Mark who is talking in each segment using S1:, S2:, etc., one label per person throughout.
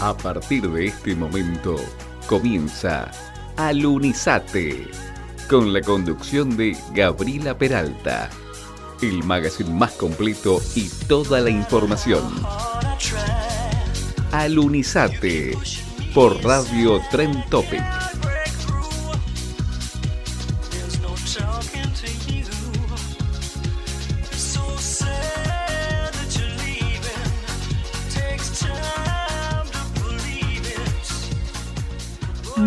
S1: A partir de este momento comienza Alunizate con la conducción de Gabriela Peralta el magazine más completo y toda la información. Alunizate por Radio Tren Topic.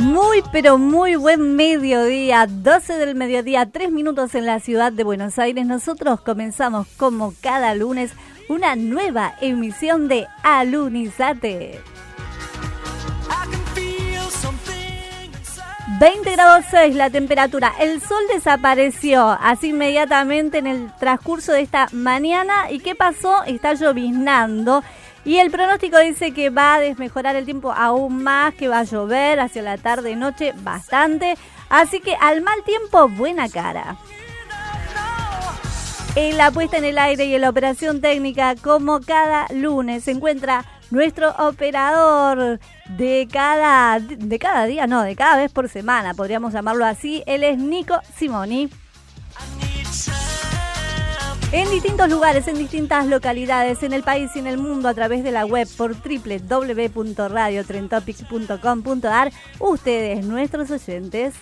S2: Muy, pero muy buen mediodía. 12 del mediodía, 3 minutos en la ciudad de Buenos Aires. Nosotros comenzamos como cada lunes una nueva emisión de Alunizate. 20 grados 6 la temperatura. El sol desapareció así inmediatamente en el transcurso de esta mañana. ¿Y qué pasó? Está lloviznando. Y el pronóstico dice que va a desmejorar el tiempo aún más, que va a llover hacia la tarde y noche bastante. Así que al mal tiempo, buena cara. En la puesta en el aire y en la operación técnica, como cada lunes, se encuentra nuestro operador de cada, de cada día, no, de cada vez por semana, podríamos llamarlo así. Él es Nico Simoni en distintos lugares, en distintas localidades, en el país y en el mundo a través de la web por www.radiotrentopics.com.ar. Ustedes, nuestros oyentes.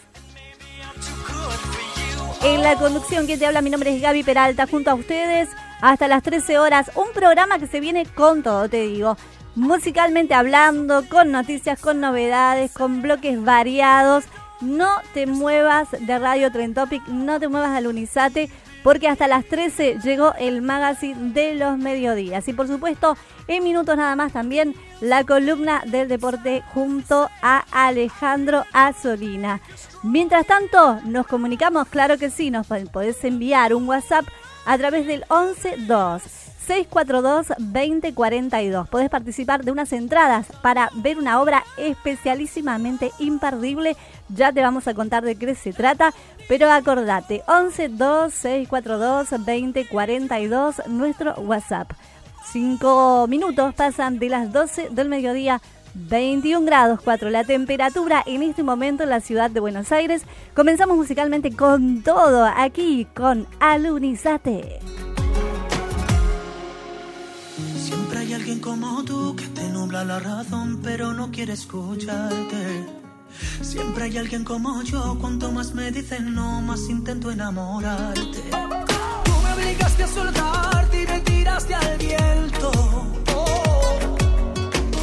S2: En la conducción, quien te habla, mi nombre es Gaby Peralta, junto a ustedes hasta las 13 horas. Un programa que se viene con todo, te digo. Musicalmente hablando, con noticias, con novedades, con bloques variados. No te muevas de Radio Trentopic, no te muevas de Lunizate porque hasta las 13 llegó el magazine de los mediodías. Y por supuesto, en minutos nada más también la columna del deporte junto a Alejandro Azolina. Mientras tanto, nos comunicamos, claro que sí, nos podés enviar un WhatsApp a través del 112 642-2042. Podés participar de unas entradas para ver una obra especialísimamente imperdible. Ya te vamos a contar de qué se trata, pero acordate, 11 642 2042 nuestro WhatsApp. Cinco minutos pasan de las 12 del mediodía 21 grados 4 la temperatura en este momento en la ciudad de Buenos Aires. Comenzamos musicalmente con todo aquí con Alunizate.
S3: Siempre hay alguien como tú que te nubla la razón pero no quiere escucharte. Siempre hay alguien como yo, cuanto más me dicen no, más intento enamorarte. Tú me obligaste a soltarte y me tiraste al viento.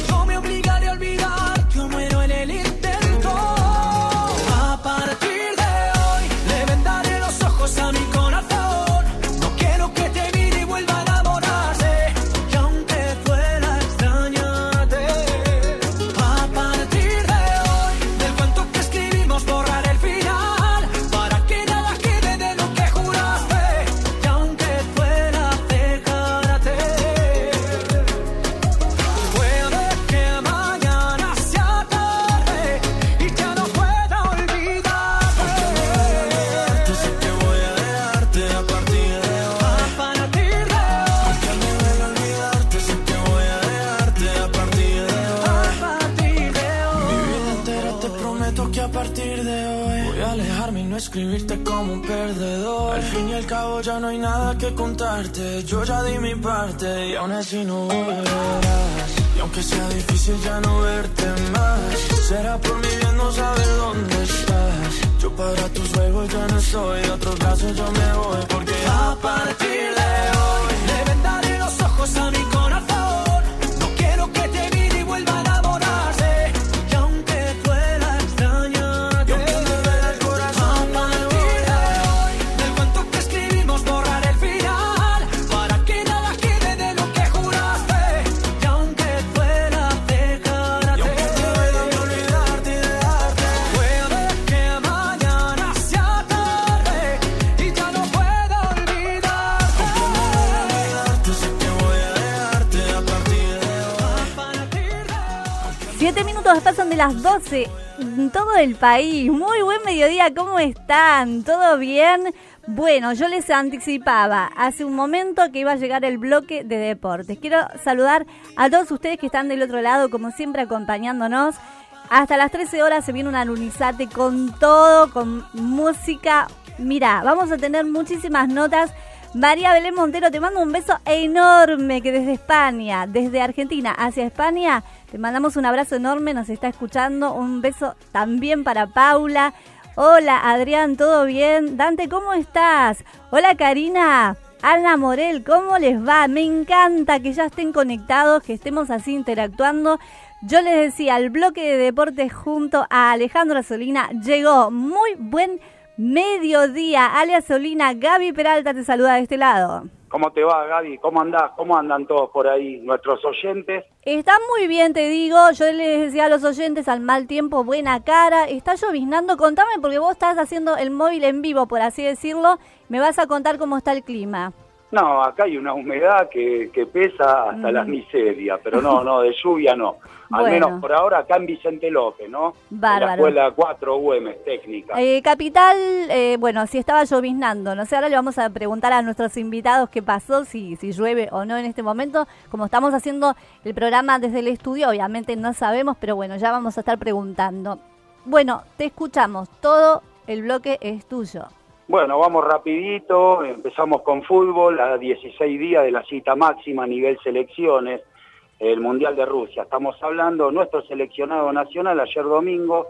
S3: Yo me obligaré a olvidar, yo muero en el intento. A partir de hoy, le vendaré los ojos a mi alejarme y no escribirte como un perdedor. Al fin y al cabo ya no hay nada que contarte. Yo ya di mi parte y aún así no volverás. Y aunque sea difícil ya no verte más, será por mi bien no saber dónde estás. Yo para tus juegos ya no soy, de otros brazos yo me voy porque a partir de hoy le vendaré los ojos a mi
S2: minutos pasan de las 12 en todo el país. Muy buen mediodía, ¿cómo están? ¿Todo bien? Bueno, yo les anticipaba hace un momento que iba a llegar el bloque de deportes. Quiero saludar a todos ustedes que están del otro lado, como siempre, acompañándonos. Hasta las 13 horas se viene un alunizate con todo, con música. Mira, vamos a tener muchísimas notas. María Belén Montero, te mando un beso enorme que desde España, desde Argentina hacia España, te mandamos un abrazo enorme, nos está escuchando. Un beso también para Paula. Hola Adrián, ¿todo bien? Dante, ¿cómo estás? Hola Karina. Ana Morel, ¿cómo les va? Me encanta que ya estén conectados, que estemos así interactuando. Yo les decía, el bloque de deportes junto a Alejandro Solina llegó. Muy buen mediodía. Alia Solina, Gaby Peralta te saluda de este lado.
S4: ¿Cómo te va, Gaby? ¿Cómo andás? ¿Cómo andan todos por ahí, nuestros oyentes?
S2: Están muy bien, te digo. Yo les decía a los oyentes al mal tiempo, buena cara. Está lloviznando. Contame, porque vos estás haciendo el móvil en vivo, por así decirlo. Me vas a contar cómo está el clima.
S4: No, acá hay una humedad que, que pesa hasta
S2: Mm.
S4: las miserias, pero no, no, de lluvia no. Al
S2: Bueno.
S4: menos por ahora acá en Vicente López, ¿no? En la
S2: Bárbaro.
S4: escuela 4 UM técnica.
S2: Eh, capital, eh, bueno, si estaba lloviznando, no sé, ahora le vamos a preguntar a nuestros invitados qué pasó, si, si llueve o no en este momento. Como estamos haciendo el programa desde el estudio, obviamente no sabemos, pero bueno, ya vamos a estar preguntando. Bueno, te escuchamos, todo el bloque es tuyo.
S4: Bueno, vamos rapidito, empezamos con fútbol, a 16 días de la cita máxima a nivel selecciones, el Mundial de Rusia. Estamos hablando, nuestro seleccionado nacional ayer domingo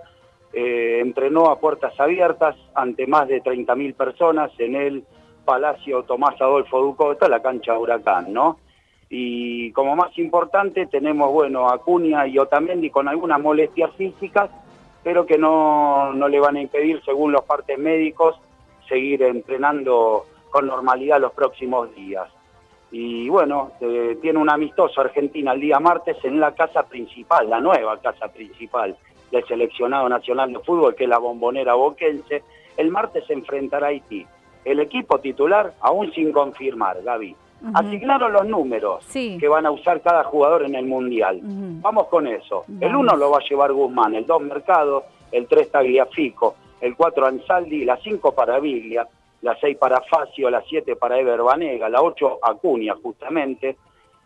S4: eh, entrenó a puertas abiertas ante más de 30.000 personas en el Palacio Tomás Adolfo Ducota, la cancha Huracán, ¿no? Y como más importante tenemos, bueno, Acuña y Otamendi con algunas molestias físicas, pero que no, no le van a impedir, según los partes médicos, seguir entrenando con normalidad los próximos días. Y bueno, eh, tiene un amistoso Argentina el día martes en la casa principal, la nueva casa principal del seleccionado nacional de fútbol, que es la bombonera boquense. El martes se enfrentará a Haití. El equipo titular aún sin confirmar, Gaby. Asignaron los números
S2: Sí.
S4: que van a usar cada jugador en el Mundial. Vamos con eso. El
S2: Vamos.
S4: uno lo va a llevar Guzmán, el dos Mercado, el tres Tagliafico, el cuatro Ansaldi, la cinco para Biglia, la seis para Facio, la siete para Ever Banega, la ocho Acuña justamente,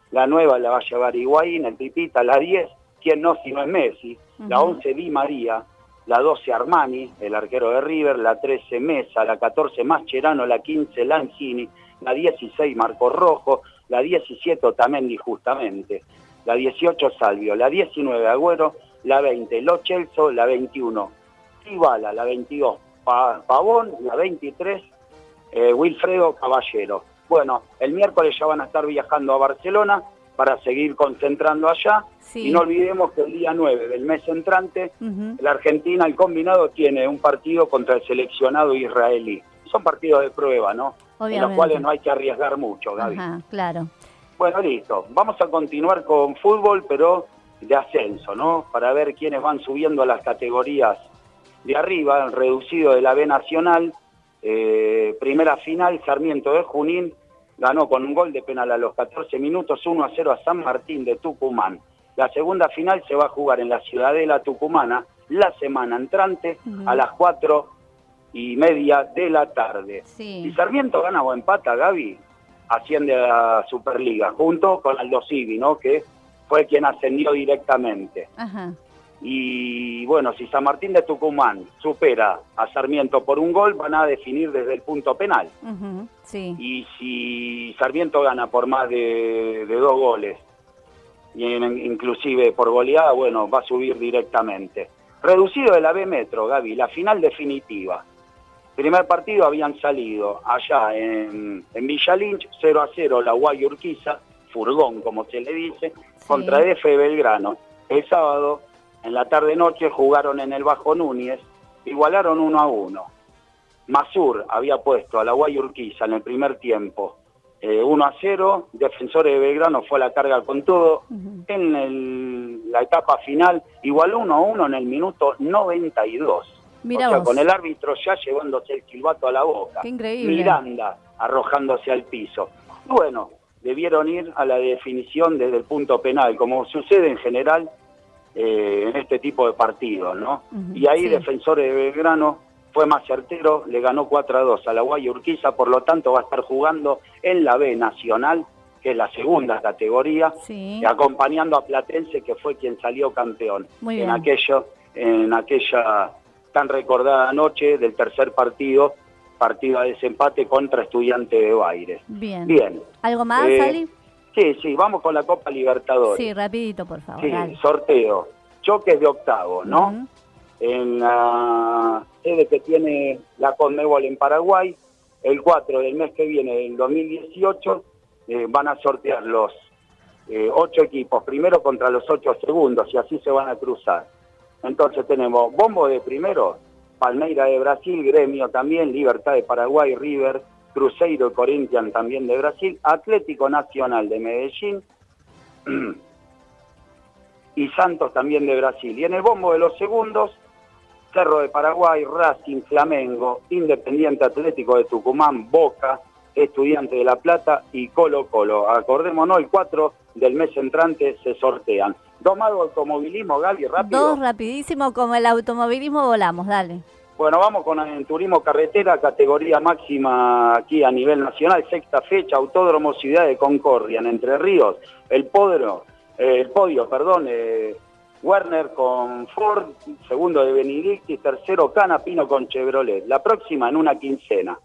S4: la nueva la va a llevar Higuaín, el Pipita, la diez, quien no si no es Messi, la
S2: Ujú.
S4: once Di María, la 12 Armani, el arquero de River, la 13 Mesa, la 14 Mascherano, la 15 Lanzini, la 16 Marco Rojo, la 17 Otamendi justamente, la 18 Salvio, la 19 Agüero, la 20 Lo Celso, la 21 Tibala, la 22 Pa- Pavón, la 23 eh, Wilfredo Caballero. Bueno, el miércoles ya van a estar viajando a Barcelona para seguir concentrando allá
S2: Sí.
S4: y no olvidemos que el día 9 del mes entrante la Argentina, el combinado, tiene un partido contra el seleccionado israelí. Son partidos de prueba, ¿no? En
S2: Obviamente.
S4: los cuales no hay que arriesgar mucho, Gaby.
S2: Ajá, claro.
S4: Bueno, listo. Vamos a continuar con fútbol, pero de ascenso, ¿no? Para ver quiénes van subiendo a las categorías de arriba, el reducido de la B Nacional. Eh, primera final, Sarmiento de Junín ganó con un gol de penal a los 14 minutos, 1 a 0 a San Martín de Tucumán. La segunda final se va a jugar en la Ciudadela Tucumana la semana entrante a las 4 y media de la tarde.
S2: Sí.
S4: Si Sarmiento gana o empata, Gaby, asciende a la Superliga, junto con Aldo Civi, ¿no? Que fue quien ascendió directamente.
S2: Ajá.
S4: Y bueno, si San Martín de Tucumán supera a Sarmiento por un gol, van a definir desde el punto penal.
S2: Sí.
S4: Y si Sarmiento gana por más de, de dos goles, y en- inclusive por goleada, bueno, va a subir directamente. Reducido de la B Metro, Gaby, la final definitiva. Primer partido habían salido allá en, en Villa Lynch, 0 a 0 la Guay Urquiza, furgón como se le dice, contra EF Belgrano. El sábado, en la tarde-noche, jugaron en el Bajo Núñez, igualaron 1 a 1. Masur había puesto a la Guay Urquiza en el primer tiempo eh, 1 a 0, Defensores de Belgrano fue a la carga con todo. En el- la etapa final igualó 1 a 1 en el minuto 92.
S2: Mira
S4: o sea,
S2: vos.
S4: con el árbitro ya llevándose el silbato a la boca.
S2: Qué increíble.
S4: Miranda arrojándose al piso. Bueno, debieron ir a la definición desde el punto penal, como sucede en general eh, en este tipo de partidos, ¿no? Y ahí
S2: sí.
S4: Defensores de Belgrano fue más certero, le ganó 4 a 2 a la Guaya Urquiza, por lo tanto va a estar jugando en la B Nacional, que es la segunda categoría,
S2: Sí.
S4: acompañando a Platense, que fue quien salió campeón
S2: Muy
S4: en aquello, en aquella tan recordada noche del tercer partido, partido de desempate contra Estudiante de Baires.
S2: Bien.
S4: Bien.
S2: ¿Algo más,
S4: Eh,
S2: Ali?
S4: Sí, sí, vamos con la Copa Libertadores.
S2: Sí, rapidito, por favor.
S4: Sí,
S2: dale.
S4: sorteo. Choques de octavo, ¿no? En la sede que tiene la Conmebol en Paraguay, el 4 del mes que viene, del 2018, eh, van a sortear los eh, ocho equipos, primero contra los ocho segundos, y así se van a cruzar. Entonces tenemos Bombo de primero, Palmeira de Brasil, Gremio también, Libertad de Paraguay, River, Cruzeiro y Corinthians también de Brasil, Atlético Nacional de Medellín, y Santos también de Brasil. Y en el bombo de los segundos, Cerro de Paraguay, Racing, Flamengo, Independiente Atlético de Tucumán, Boca, Estudiante de La Plata y Colo Colo. Acordémonos, el 4 del mes entrante se sortean. Domado automovilismo, Gaby, rápido.
S2: Dos rapidísimo, como el automovilismo volamos, dale.
S4: Bueno, vamos con el turismo carretera, categoría máxima aquí a nivel nacional, sexta fecha, Autódromo Ciudad de Concordia, en Entre Ríos, el podio, eh, el podio, perdón, eh, Werner con Ford, segundo de Benedictis, tercero Canapino con Chevrolet. La próxima en una quincena,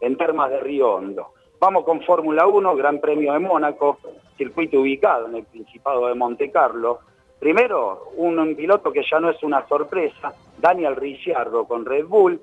S4: en Termas de Río Hondo. Vamos con Fórmula 1, Gran Premio de Mónaco, circuito ubicado en el Principado de Monte Carlo. Primero, un, piloto que ya no es una sorpresa, Daniel Ricciardo con Red Bull.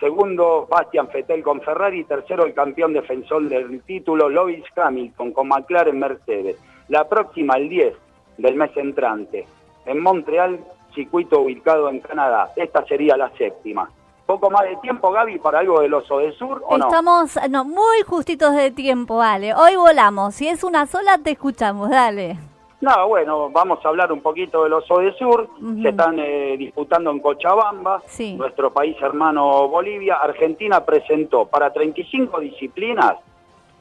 S4: Segundo, Bastian Vettel con Ferrari. Tercero, el campeón defensor del título, Lewis Hamilton con McLaren Mercedes. La próxima, el 10 del mes entrante, en Montreal, circuito ubicado en Canadá. Esta sería la séptima. Poco más de tiempo, Gaby, para algo del Oso del Sur, ¿o?
S2: Estamos no, muy justitos de tiempo, vale. Hoy volamos. Si es una sola, te escuchamos, dale.
S4: No, bueno, vamos a hablar un poquito del Oso del Sur.
S2: Ujú.
S4: Se están eh, disputando en Cochabamba,
S2: Sí.
S4: nuestro país hermano Bolivia. Argentina presentó para 35 disciplinas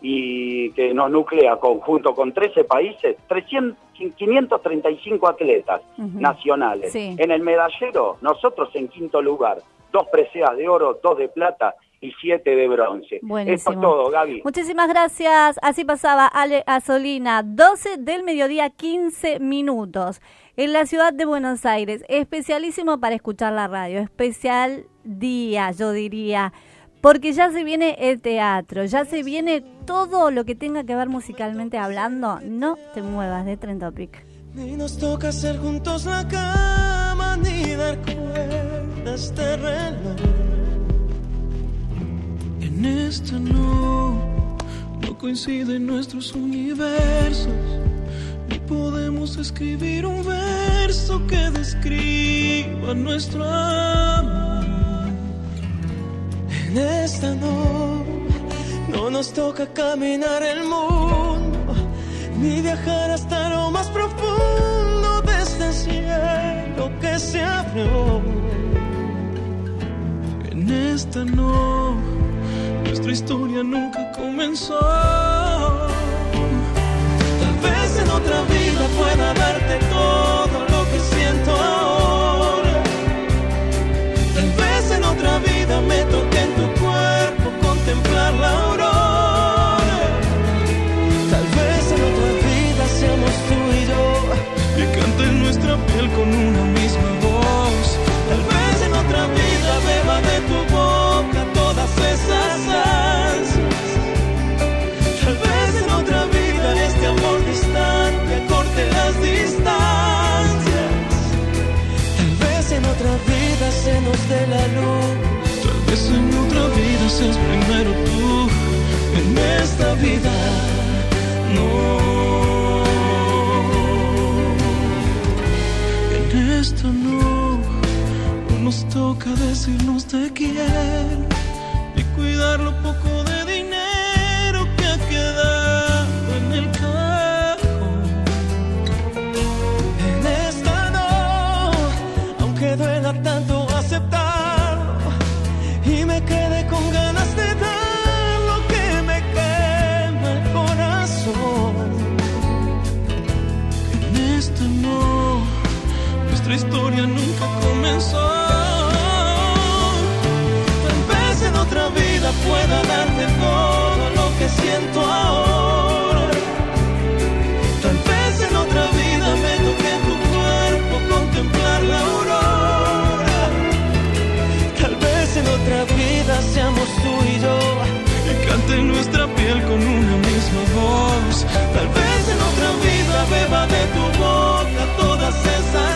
S4: y que nos nuclea conjunto con 13 países, 300, 535 atletas
S2: Ujú.
S4: nacionales.
S2: Sí.
S4: En el medallero, nosotros en quinto lugar, dos preseas de oro, dos de plata y siete de bronce.
S2: Buenísimo.
S4: Esto es todo, Gaby.
S2: Muchísimas gracias. Así pasaba Ale Asolina, 12 del mediodía, 15 minutos. En la ciudad de Buenos Aires, especialísimo para escuchar la radio, especial día, yo diría, porque ya se viene el teatro, ya se viene todo lo que tenga que ver musicalmente hablando. No te muevas de Trend Topic.
S5: Ni nos toca hacer juntos la cama, ni dar cuerdas de reloj. En esta no, no coinciden nuestros universos. Ni podemos escribir un verso que describa nuestro amor. En esta no, no nos toca caminar el mundo, ni viajar hasta lo más profundo de este cielo que se abrió. En esta no, nuestra historia nunca comenzó. Tal vez en otra vida pueda darte todo lo que siento ahora. Tal vez en otra vida me toque la luz. Tal vez en otra vida seas primero tú. En esta vida no. En esta no. No nos toca decirnos te quiero. Ni cuidar lo poco de pueda darte todo lo que siento ahora. Tal vez en otra vida me toque tu cuerpo contemplar la aurora. Tal vez en otra vida seamos tú y yo y cante nuestra piel con una misma voz. Tal vez en otra vida beba de tu boca todas
S3: esas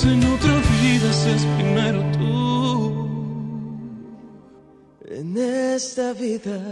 S3: en otra vida seas primero tú. En esta vida.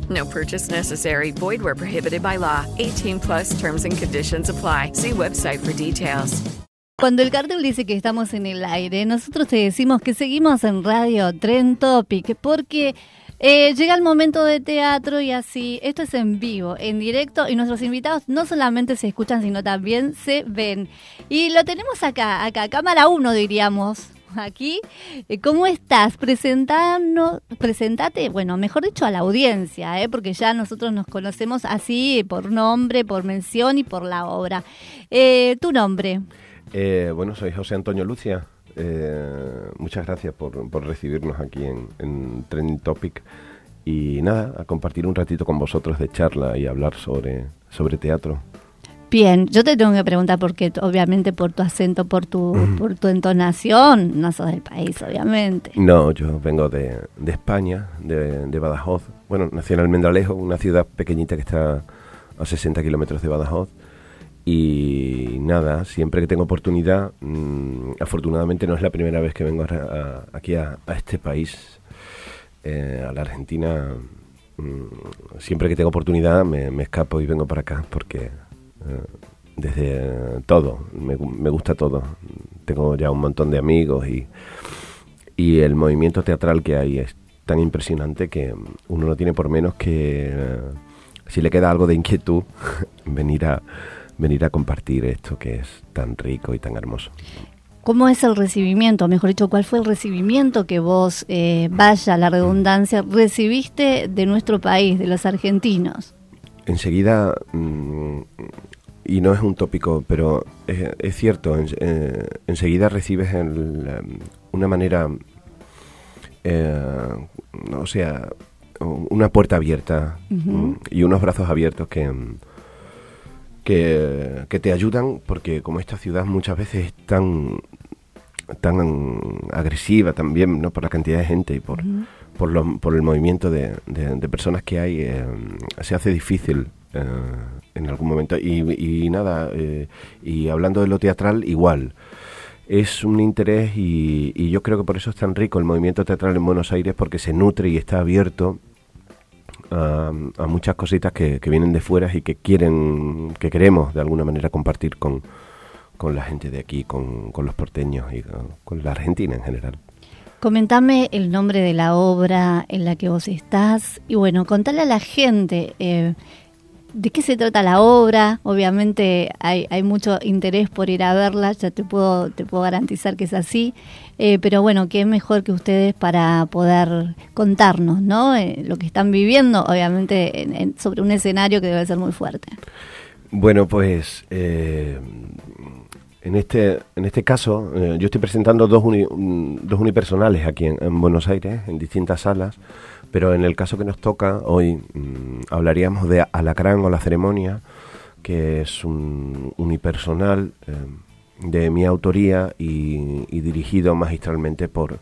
S6: No purchase necessary. Void where prohibited by law. 18 plus terms and conditions apply. See website for details.
S2: Cuando el cartel dice que estamos en el aire, nosotros te decimos que seguimos en Radio Tren Topic porque eh, llega el momento de teatro y así, esto es en vivo, en directo y nuestros invitados no solamente se escuchan sino también se ven. Y lo tenemos acá, acá, cámara 1 diríamos. Aquí, Eh, ¿cómo estás? Presentando, presentate, bueno, mejor dicho a la audiencia, ¿eh? porque ya nosotros nos conocemos así por nombre, por mención y por la obra. Eh, tu nombre.
S7: Eh, bueno, soy José Antonio Lucia. Eh, muchas gracias por, recibirnos aquí en, en Trending Topic. Y nada, a compartir un ratito con vosotros de charla y hablar sobre, sobre teatro.
S2: Bien, yo te tengo que preguntar porque obviamente por tu acento, por tu, por tu entonación, no sos del país, obviamente.
S7: No, yo vengo de, de España, de, de Badajoz. Bueno, nací en Almendralejo, una ciudad pequeñita que está a 60 kilómetros de Badajoz. Y nada, siempre que tengo oportunidad, mm, afortunadamente no es la primera vez que vengo a- a- aquí a, a este país, eh, a la Argentina. mm, siempre que tengo oportunidad me, me escapo y vengo para acá porque desde todo, me, me gusta todo. Tengo ya un montón de amigos y, y el movimiento teatral que hay es tan impresionante que uno no tiene por menos que, eh, si le queda algo de inquietud, venir a, venir a compartir esto que es tan rico y tan hermoso.
S2: ¿Cómo es el recibimiento? Mejor dicho, ¿cuál fue el recibimiento que vos, eh, vaya la redundancia, recibiste de nuestro país, de los argentinos?
S7: Enseguida, mm, y no es un tópico, pero es, es cierto, en- eh, enseguida recibes el, em, una manera, eh, o sea, una puerta abierta mm, y unos brazos abiertos que, mm, que, que te ayudan, porque como esta ciudad muchas veces es tan, tan agresiva también, ¿no? Por la cantidad de gente y por, por, lo- por el movimiento de, de- personas que hay, eh, se hace difícil eh, en algún momento. Y, y nada, eh, y hablando de lo teatral, igual. Es un interés y, yo creo que por eso es tan rico el movimiento teatral en Buenos Aires, porque se nutre y está abierto a, a muchas cositas que, vienen de fuera y que quieren, que queremos de alguna manera compartir con, con la gente de aquí, con, con los porteños y con la Argentina en general.
S2: Comentame el nombre de la obra en la que vos estás y bueno, contale a la gente eh, de qué se trata la obra. Obviamente hay, hay mucho interés por ir a verla, ya te puedo, te puedo garantizar que es así. Eh, pero bueno, qué mejor que ustedes para poder contarnos, ¿no? Eh, lo que están viviendo, obviamente, en- sobre un escenario que debe ser muy fuerte.
S7: Bueno, pues en este en este caso eh, yo estoy presentando dos, uni- un- dos unipersonales aquí en, en Buenos Aires, en distintas salas, pero en el caso que nos toca hoy mm, hablaríamos de Alacrán o la ceremonia, que es un unipersonal eh, de mi autoría y, dirigido magistralmente por,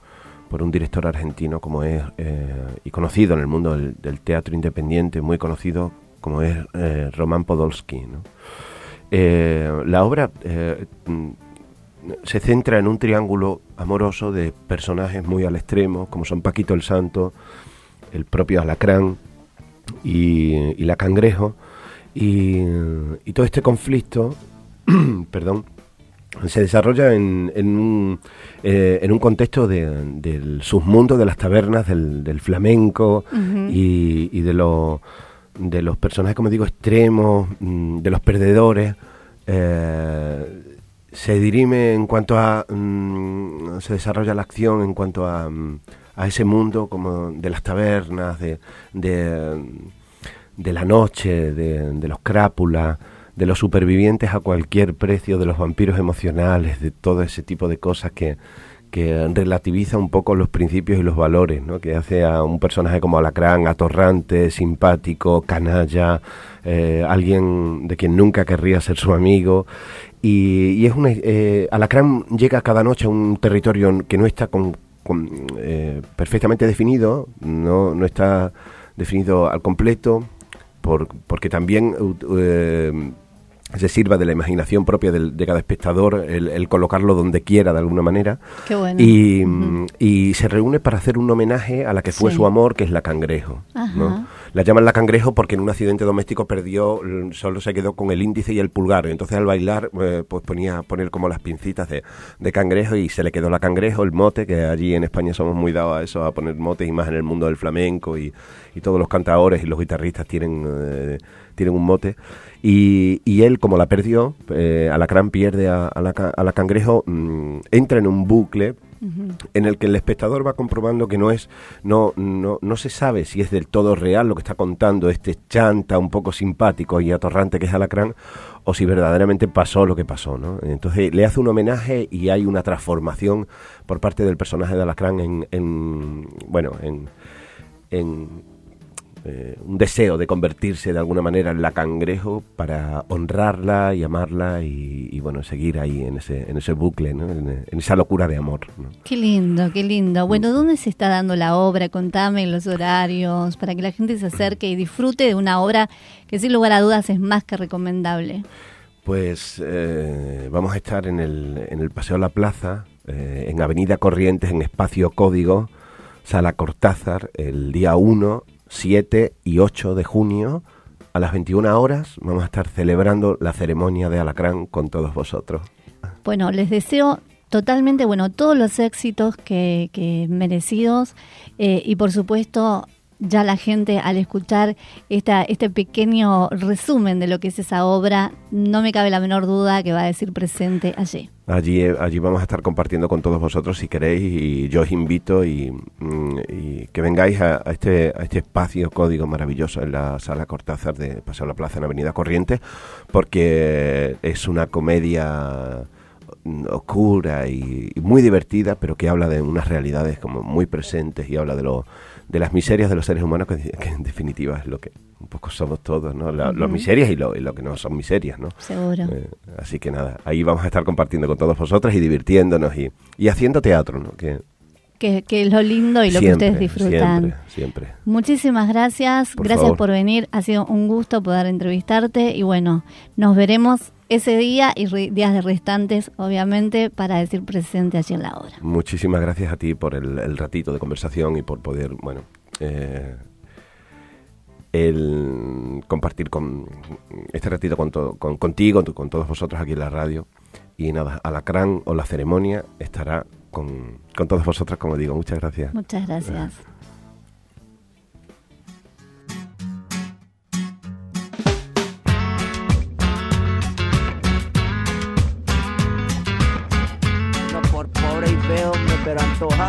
S7: por un director argentino como es eh, y conocido en el mundo del, del teatro independiente, muy conocido como es eh, Román Podolsky. ¿no? Eh, la obra eh, se centra en un triángulo amoroso de personajes muy al extremo, como son Paquito el Santo, el propio Alacrán y, y la Cangrejo, Y, y todo este conflicto, perdón, se desarrolla en, en, un, eh, en un contexto de, del submundo de las tabernas, del, del flamenco y, y de, los de los personajes, como digo, extremos, mm, de los perdedores. eh, se dirime en cuanto a. mm, se desarrolla la acción en cuanto a, mm, a ese mundo como de las tabernas, de. de de la noche, de, de los crápulas, de los supervivientes a cualquier precio, de los vampiros emocionales, de todo ese tipo de cosas que, que relativiza un poco los principios y los valores, ¿no? que hace a un personaje como Alacrán atorrante, simpático, canalla, eh, alguien de quien nunca querría ser su amigo. Y, es una, eh, Alacrán llega cada noche a un territorio que no está con, eh, perfectamente definido, no, no está definido al completo, por, porque también se sirva de la imaginación propia del- de cada espectador, el, el colocarlo donde quiera de alguna manera.
S2: Qué bueno.
S7: Y, y se reúne para hacer un homenaje a la que fue
S2: Sí.
S7: su amor, que es la cangrejo. ¿no? La llaman la cangrejo porque en un accidente doméstico perdió, solo se quedó con el índice y el pulgar. Y entonces al bailar, eh, pues ponía poner como las pincitas de, de cangrejo y se le quedó la cangrejo, el mote, que allí en España somos muy dados a eso, a poner motes y más en el mundo del flamenco y, y todos los cantadores y los guitarristas tienen, eh, tienen un mote. Y, y él, como la perdió, eh, Alacrán pierde a, a la, a la cangrejo, mm, entra en un bucle en el que el espectador va comprobando que no es no no no se sabe si es del todo real lo que está contando este chanta un poco simpático y atorrante que es Alacrán o si verdaderamente pasó lo que pasó ¿no? entonces le hace un homenaje y hay una transformación por parte del personaje de Alacrán en, en bueno en, en eh, un deseo de convertirse de alguna manera en la cangrejo para honrarla y amarla y, y, bueno seguir ahí en ese en ese bucle ¿no? en, en esa locura de amor ¿no?
S2: Qué lindo, qué lindo. Bueno, ¿dónde se está dando la obra? Contame los horarios para que la gente se acerque y disfrute de una obra que sin lugar a dudas es más que recomendable.
S7: Pues eh, vamos a estar en el, en el Paseo La Plaza, eh, en Avenida Corrientes, en Espacio Código, Sala Cortázar, el día 1, 7 y 8 de junio, a las 21 horas, vamos a estar celebrando la ceremonia de Alacrán con todos vosotros.
S2: Bueno, les deseo totalmente, bueno, todos los éxitos que, que merecidos eh, y por supuesto ya la gente al escuchar esta, este pequeño resumen de lo que es esa obra, no me cabe la menor duda que va a decir presente allí.
S7: Allí, eh, allí vamos a estar compartiendo con todos vosotros si queréis y yo os invito y, mm, y que vengáis a, este, a este espacio código maravilloso en la sala Cortázar de Paseo La Plaza en Avenida Corrientes porque es una comedia mm, oscura y, y muy divertida pero que habla de unas realidades como muy presentes y habla de lo de las miserias de los seres humanos que, que en definitiva es lo que un poco somos todos, ¿no? La- Las miserias y lo, y lo que no son miserias, ¿no?
S2: Seguro.
S7: Eh, así que nada, ahí vamos a estar compartiendo con todos vosotros y divirtiéndonos y, y haciendo teatro, ¿no? Que
S2: Que, que es lo lindo y lo
S7: siempre,
S2: que ustedes disfrutan.
S7: Siempre, siempre.
S2: Muchísimas gracias,
S7: Por
S2: gracias
S7: favor.
S2: por venir, ha sido un gusto poder entrevistarte y bueno, nos veremos ese día y días de restantes, obviamente, para decir presente allí en la obra.
S7: Muchísimas gracias a ti por el, el ratito de conversación y por poder, bueno, eh, el compartir con este ratito con, to- con contigo, con todos vosotros aquí en la radio. Y nada, Alacrán o la ceremonia estará con, con todos vosotros, como digo. Muchas gracias.
S2: Muchas gracias.
S8: No hombre, pero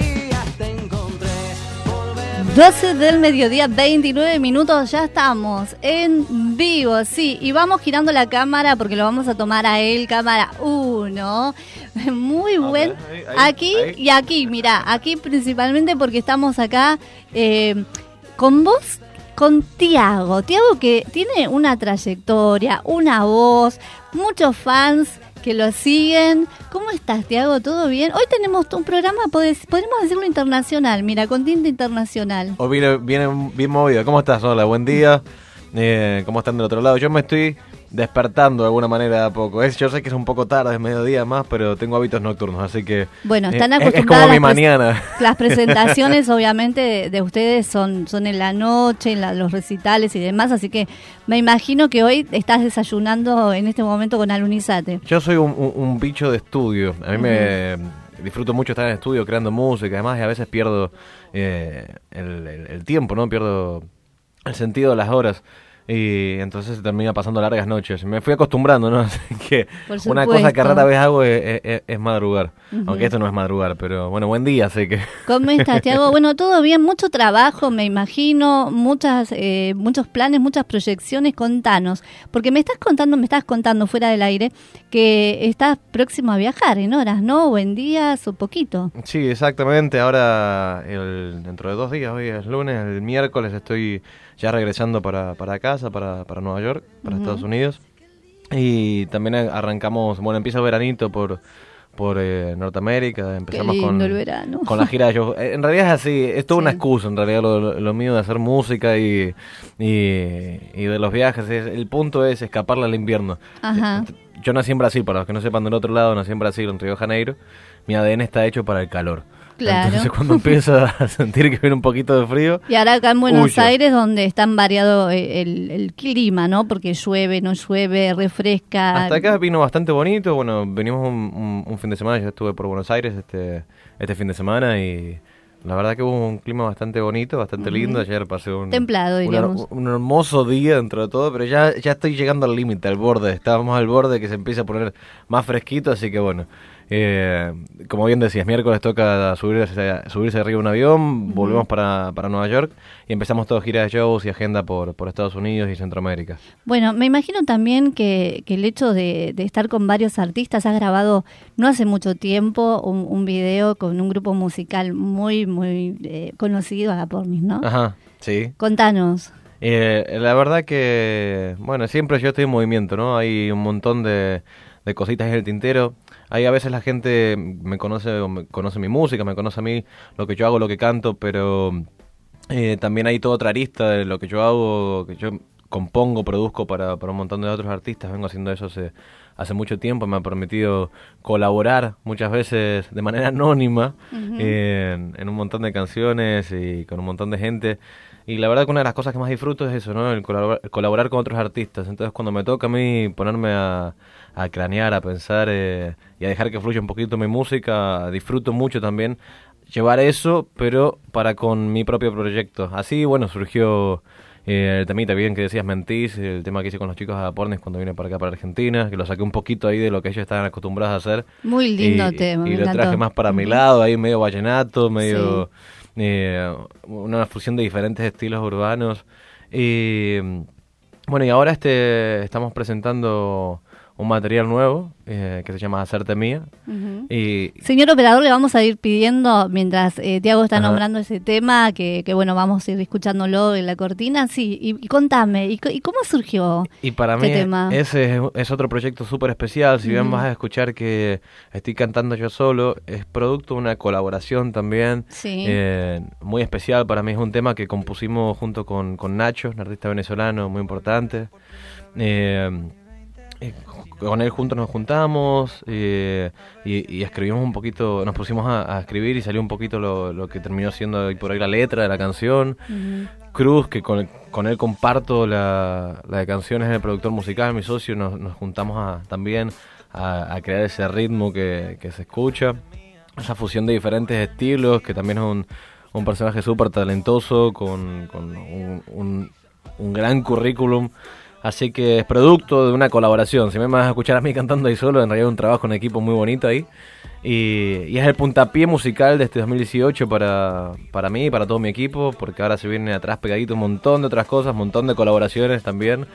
S2: 12 del mediodía, 29 minutos, ya estamos en vivo, sí, y vamos girando la cámara porque lo vamos a tomar a él, cámara 1. Muy buen.
S9: ahí, ahí,
S2: Aquí
S9: ahí.
S2: y aquí, mira, aquí principalmente porque estamos acá eh, con vos, con Tiago. Tiago que tiene una trayectoria, una voz, muchos fans que lo siguen. ¿Cómo estás, Tiago? ¿Todo bien? Hoy tenemos un programa, podemos decirlo internacional, mira, con tinta internacional.
S9: Hoy viene, viene bien movido. ¿Cómo estás? Hola, buen día. Eh, ¿Cómo están del otro lado? Yo me estoy despertando de alguna manera de a poco. Es, yo sé que es un poco tarde, es mediodía más, pero tengo hábitos nocturnos, así que...
S2: Bueno,
S9: eh,
S2: están
S9: es-
S2: acostumbrados.
S9: Es como mi mañana.
S2: Las presentaciones, obviamente, de, de ustedes son, son en la noche, en la- los recitales y demás, así que me imagino que hoy estás desayunando en este momento con Alunizate.
S9: Yo soy un, un- un bicho de estudio. A mí me disfruto mucho estar en estudio creando música, además, y a veces pierdo eh, el, el- el tiempo, ¿no? Pierdo el sentido de las horas. Y entonces se termina pasando largas noches. Me fui acostumbrando, ¿no? Así que una cosa que rara vez hago es, es- es madrugar. Aunque esto no es madrugar, pero bueno, buen día, así que...
S2: ¿Cómo estás, Tiago? Bueno, todo bien, mucho trabajo, me imagino, muchas, eh, muchos planes, muchas proyecciones. Contanos, porque me estás contando, me estás contando fuera del aire que estás próximo a viajar en horas, ¿no? O en días o poquito.
S9: Sí, exactamente. Ahora, el- dentro de dos días, hoy es lunes, el miércoles estoy ya regresando para, para casa, para, para Nueva York, para. Estados Unidos. Y también arrancamos, bueno, empieza el veranito por, por eh, Norteamérica. Empezamos
S2: lindo
S9: con,
S2: el verano.
S9: con la gira de shows. Eh, En realidad es así, es toda una excusa en realidad lo, lo- mío de hacer música y, y, y de los viajes. Es- el punto es escaparle al invierno.
S2: Ajá.
S9: Yo nací en Brasil, para los que no sepan del otro lado, nací en Brasil, en Río de Janeiro. Mi ADN está hecho para el calor.
S2: Claro.
S9: Entonces cuando empiezo a sentir que viene un poquito de frío,
S2: Y ahora acá en Buenos
S9: Huyo.
S2: Aires, donde está variado eh, el, el clima, ¿no? Porque llueve, no llueve, refresca.
S9: hasta acá vino bastante bonito. Bueno, venimos un, un- un fin de semana, yo estuve por Buenos Aires este, este fin de semana y la verdad que hubo un clima bastante bonito, bastante lindo. Ayer pasé un,
S2: Templado,
S9: un, un hermoso día dentro de todo, pero ya, ya estoy llegando al límite, al borde. Estábamos al borde que se empieza a poner más fresquito, así que bueno. Eh, como bien decías, miércoles toca subirse, subirse arriba de un avión, volvemos para, para Nueva York y empezamos toda gira de shows y agenda por, por Estados Unidos y Centroamérica.
S2: Bueno, me imagino también que, que el hecho de, de estar con varios artistas, has grabado no hace mucho tiempo un, un video con un grupo musical muy, muy eh, conocido, Agapornis, ¿no?
S9: Ajá, sí.
S2: Contanos.
S9: Eh, la verdad que, bueno, siempre yo estoy en movimiento, ¿no? Hay un montón de, de cositas en el tintero. Hay a veces la gente me conoce, o me conoce mi música, me conoce a mí, lo que yo hago, lo que canto, pero eh, también hay toda otra arista de lo que yo hago, que yo compongo, produzco para, para un montón de otros artistas. Vengo haciendo eso hace, hace mucho tiempo, me ha permitido colaborar muchas veces de manera anónima en, en un montón de canciones y con un montón de gente. Y la verdad que una de las cosas que más disfruto es eso, ¿no? El colaborar, colaborar con otros artistas. Entonces cuando me toca a mí ponerme a, a cranear, a pensar eh, y a dejar que fluya un poquito mi música, disfruto mucho también llevar eso, pero para con mi propio proyecto. Así, bueno, surgió eh, el temita bien que decías Mentís, el tema que hice con los chicos a Pornes cuando vine para acá, para Argentina, que lo saqué un poquito ahí de lo que ellos estaban acostumbrados a hacer.
S2: Muy lindo
S9: y,
S2: tema,
S9: Y lo traje más para mi lado, ahí medio vallenato, medio eh, una fusión de diferentes estilos urbanos. Y bueno, y ahora este estamos presentando un material nuevo eh, que se llama Hacerte Mía. Y
S2: Señor operador, le vamos a ir pidiendo, mientras eh, Tiago está
S9: Ajá.
S2: nombrando ese tema, que, que bueno, vamos a ir escuchándolo en la cortina. Sí, y, y contame, ¿y, cómo surgió
S9: Y para
S2: este
S9: mí
S2: tema?
S9: ese es, es otro proyecto súper especial. Si bien vas a escuchar que estoy cantando yo solo, es producto de una colaboración también
S2: Sí.
S9: eh, muy especial. Para mí es un tema que compusimos junto con, con Nacho, un artista venezolano muy importante. Eh, eh, con él juntos nos juntamos eh, y, y escribimos un poquito, nos pusimos a, a escribir y salió un poquito lo, lo que terminó siendo por ahí la letra de la canción. Cruz, que con, con él comparto la, la de canciones del productor musical, mi socio, nos, nos juntamos a- también a, a crear ese ritmo que, que se escucha, esa fusión de diferentes estilos, que también es un, un personaje súper talentoso, con, con un, un- un gran currículum. Así que es producto de una colaboración. Si me vas a escuchar a mí cantando ahí solo, en realidad es un trabajo en equipo muy bonito ahí. Y, y es el puntapié musical de este 2018 para, para mí y para todo mi equipo, porque ahora se viene atrás pegadito un montón de otras cosas, un montón de colaboraciones también,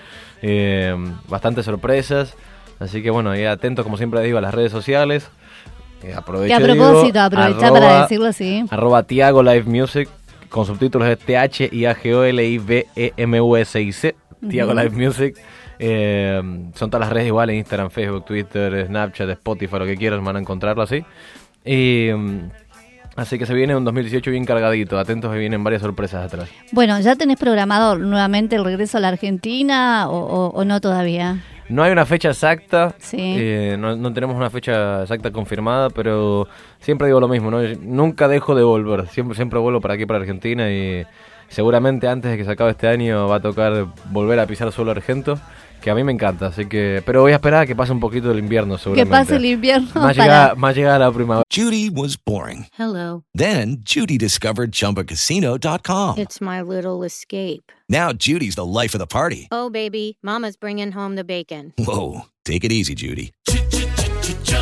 S9: eh, bastantes sorpresas. Así que bueno, ahí atentos como siempre digo a las redes sociales. Eh, aprovecho
S2: Y a propósito, aprovecha para decirlo así.
S9: Arroba Tiago Live Music con subtítulos de T-H-I-A-G-O-L-I-V-E-M-U-S-I-C. Tiago. Live Music. Eh, son todas las redes iguales: Instagram, Facebook, Twitter, Snapchat, Spotify, lo que quieran, van a encontrarlo así. Y. mm, Así que se viene un 2018 bien cargadito. Atentos que vienen varias sorpresas atrás.
S2: Bueno, ¿ya tenés programado nuevamente el regreso a la Argentina o, o- o no todavía?
S9: No hay una fecha exacta,
S2: Sí.
S9: eh, no, no tenemos una fecha exacta confirmada, pero siempre digo lo mismo, ¿no? nunca dejo de volver, siempre siempre vuelvo para aquí, para Argentina y seguramente antes de que se acabe este año va a tocar volver a pisar suelo argento, que a mí me encanta, así que, pero voy a esperar a que pase un poquito del invierno
S2: Que
S9: seguramente.
S2: pase el invierno
S9: Más
S2: para...
S9: llegada la primavera.
S10: Judy was boring.
S11: Hello.
S10: Then Judy discovered ChumbaCasino.com.
S11: It's my little escape.
S10: Now Judy's the life of the party.
S11: Oh, baby, Mama's bringing home the bacon.
S10: Whoa, take it easy, Judy.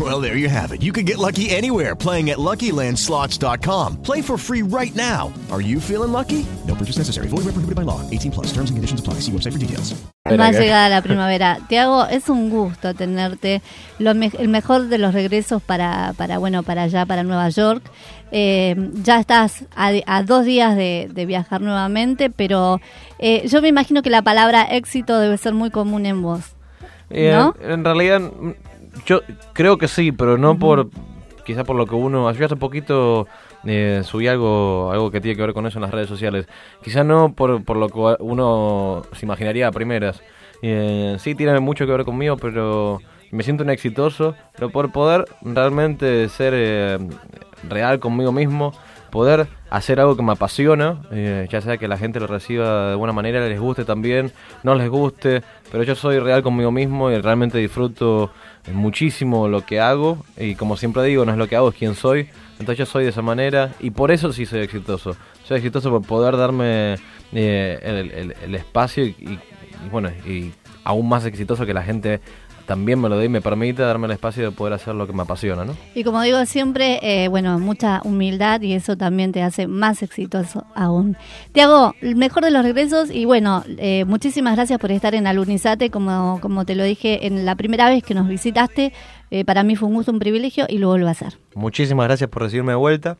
S12: Well, there you have it. You can get lucky anywhere playing at LuckyLandSlots.com. Play for free right now. Are you feeling lucky? No purchase necessary. Void where prohibited by law. 18 plus. Terms and conditions apply. See website for details.
S2: Más llegada la primavera. Tiago, es un gusto tenerte. Lo me- el mejor de los regresos para, para, bueno, para allá, para Nueva York. Eh, ya estás a, a dos días de, de viajar nuevamente, pero eh, yo me imagino que la palabra éxito debe ser muy común en vos.
S9: Eh,
S2: ¿No?
S9: En realidad, yo creo que sí, pero no por quizá por lo que uno... Yo hace poquito eh, subí algo algo que tiene que ver con eso en las redes sociales. Quizá no por, por lo que uno se imaginaría a primeras. Eh, sí, tiene mucho que ver conmigo, pero me siento un exitoso. Pero por poder realmente ser eh, real conmigo mismo, poder hacer algo que me apasiona, eh, ya sea que la gente lo reciba de buena manera, les guste también, no les guste, pero yo soy real conmigo mismo y realmente disfruto muchísimo lo que hago. Y como siempre digo, no es lo que hago, es quién soy, entonces yo soy de esa manera y por eso sí soy exitoso, soy exitoso por poder darme eh, el, espacio y, y- y bueno, y aún más exitoso que la gente también me lo dé y me permite darme el espacio de poder hacer lo que me apasiona, ¿no?
S2: Y como digo siempre, eh, bueno, mucha humildad y eso también te hace más exitoso aún. Tiago, el mejor de los regresos y bueno, eh, muchísimas gracias por estar en Alunizate, como, como te lo dije en la primera vez que nos visitaste. eh, para mí fue un gusto, un privilegio y lo vuelvo a hacer.
S9: Muchísimas gracias por recibirme de vuelta.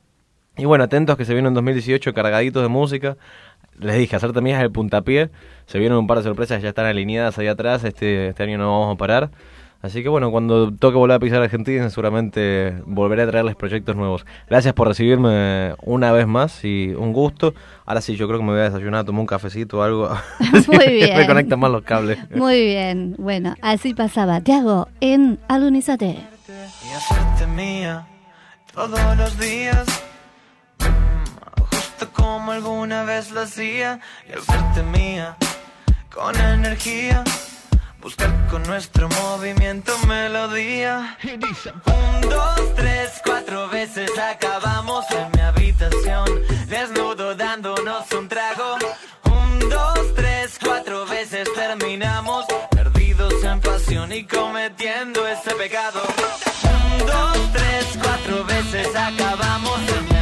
S9: Y bueno, atentos que se viene un 2018 cargaditos de música. Les dije, hacerte mías es el puntapié. Se vienen un par de sorpresas, ya están alineadas ahí atrás. Este, este año no vamos a parar. Así que bueno, cuando toque volver a pisar Argentina, seguramente volveré a traerles proyectos nuevos. Gracias por recibirme una vez más y un gusto. Ahora sí, yo creo que me voy a desayunar, tomar un cafecito o algo.
S2: Muy bien.
S9: me conectan más los cables.
S2: Muy bien, bueno, así pasaba Tiago en Alunizate.
S3: y hacerte mía todos los días.
S13: Como alguna vez lo hacía, y al verte mía, con energía. Buscar con nuestro movimiento melodía. Un, dos, tres, cuatro veces acabamos en mi habitación. Desnudo dándonos un trago. Un, dos, tres, cuatro veces terminamos. Perdidos en pasión y cometiendo ese pecado. Un, dos, tres, cuatro veces acabamos en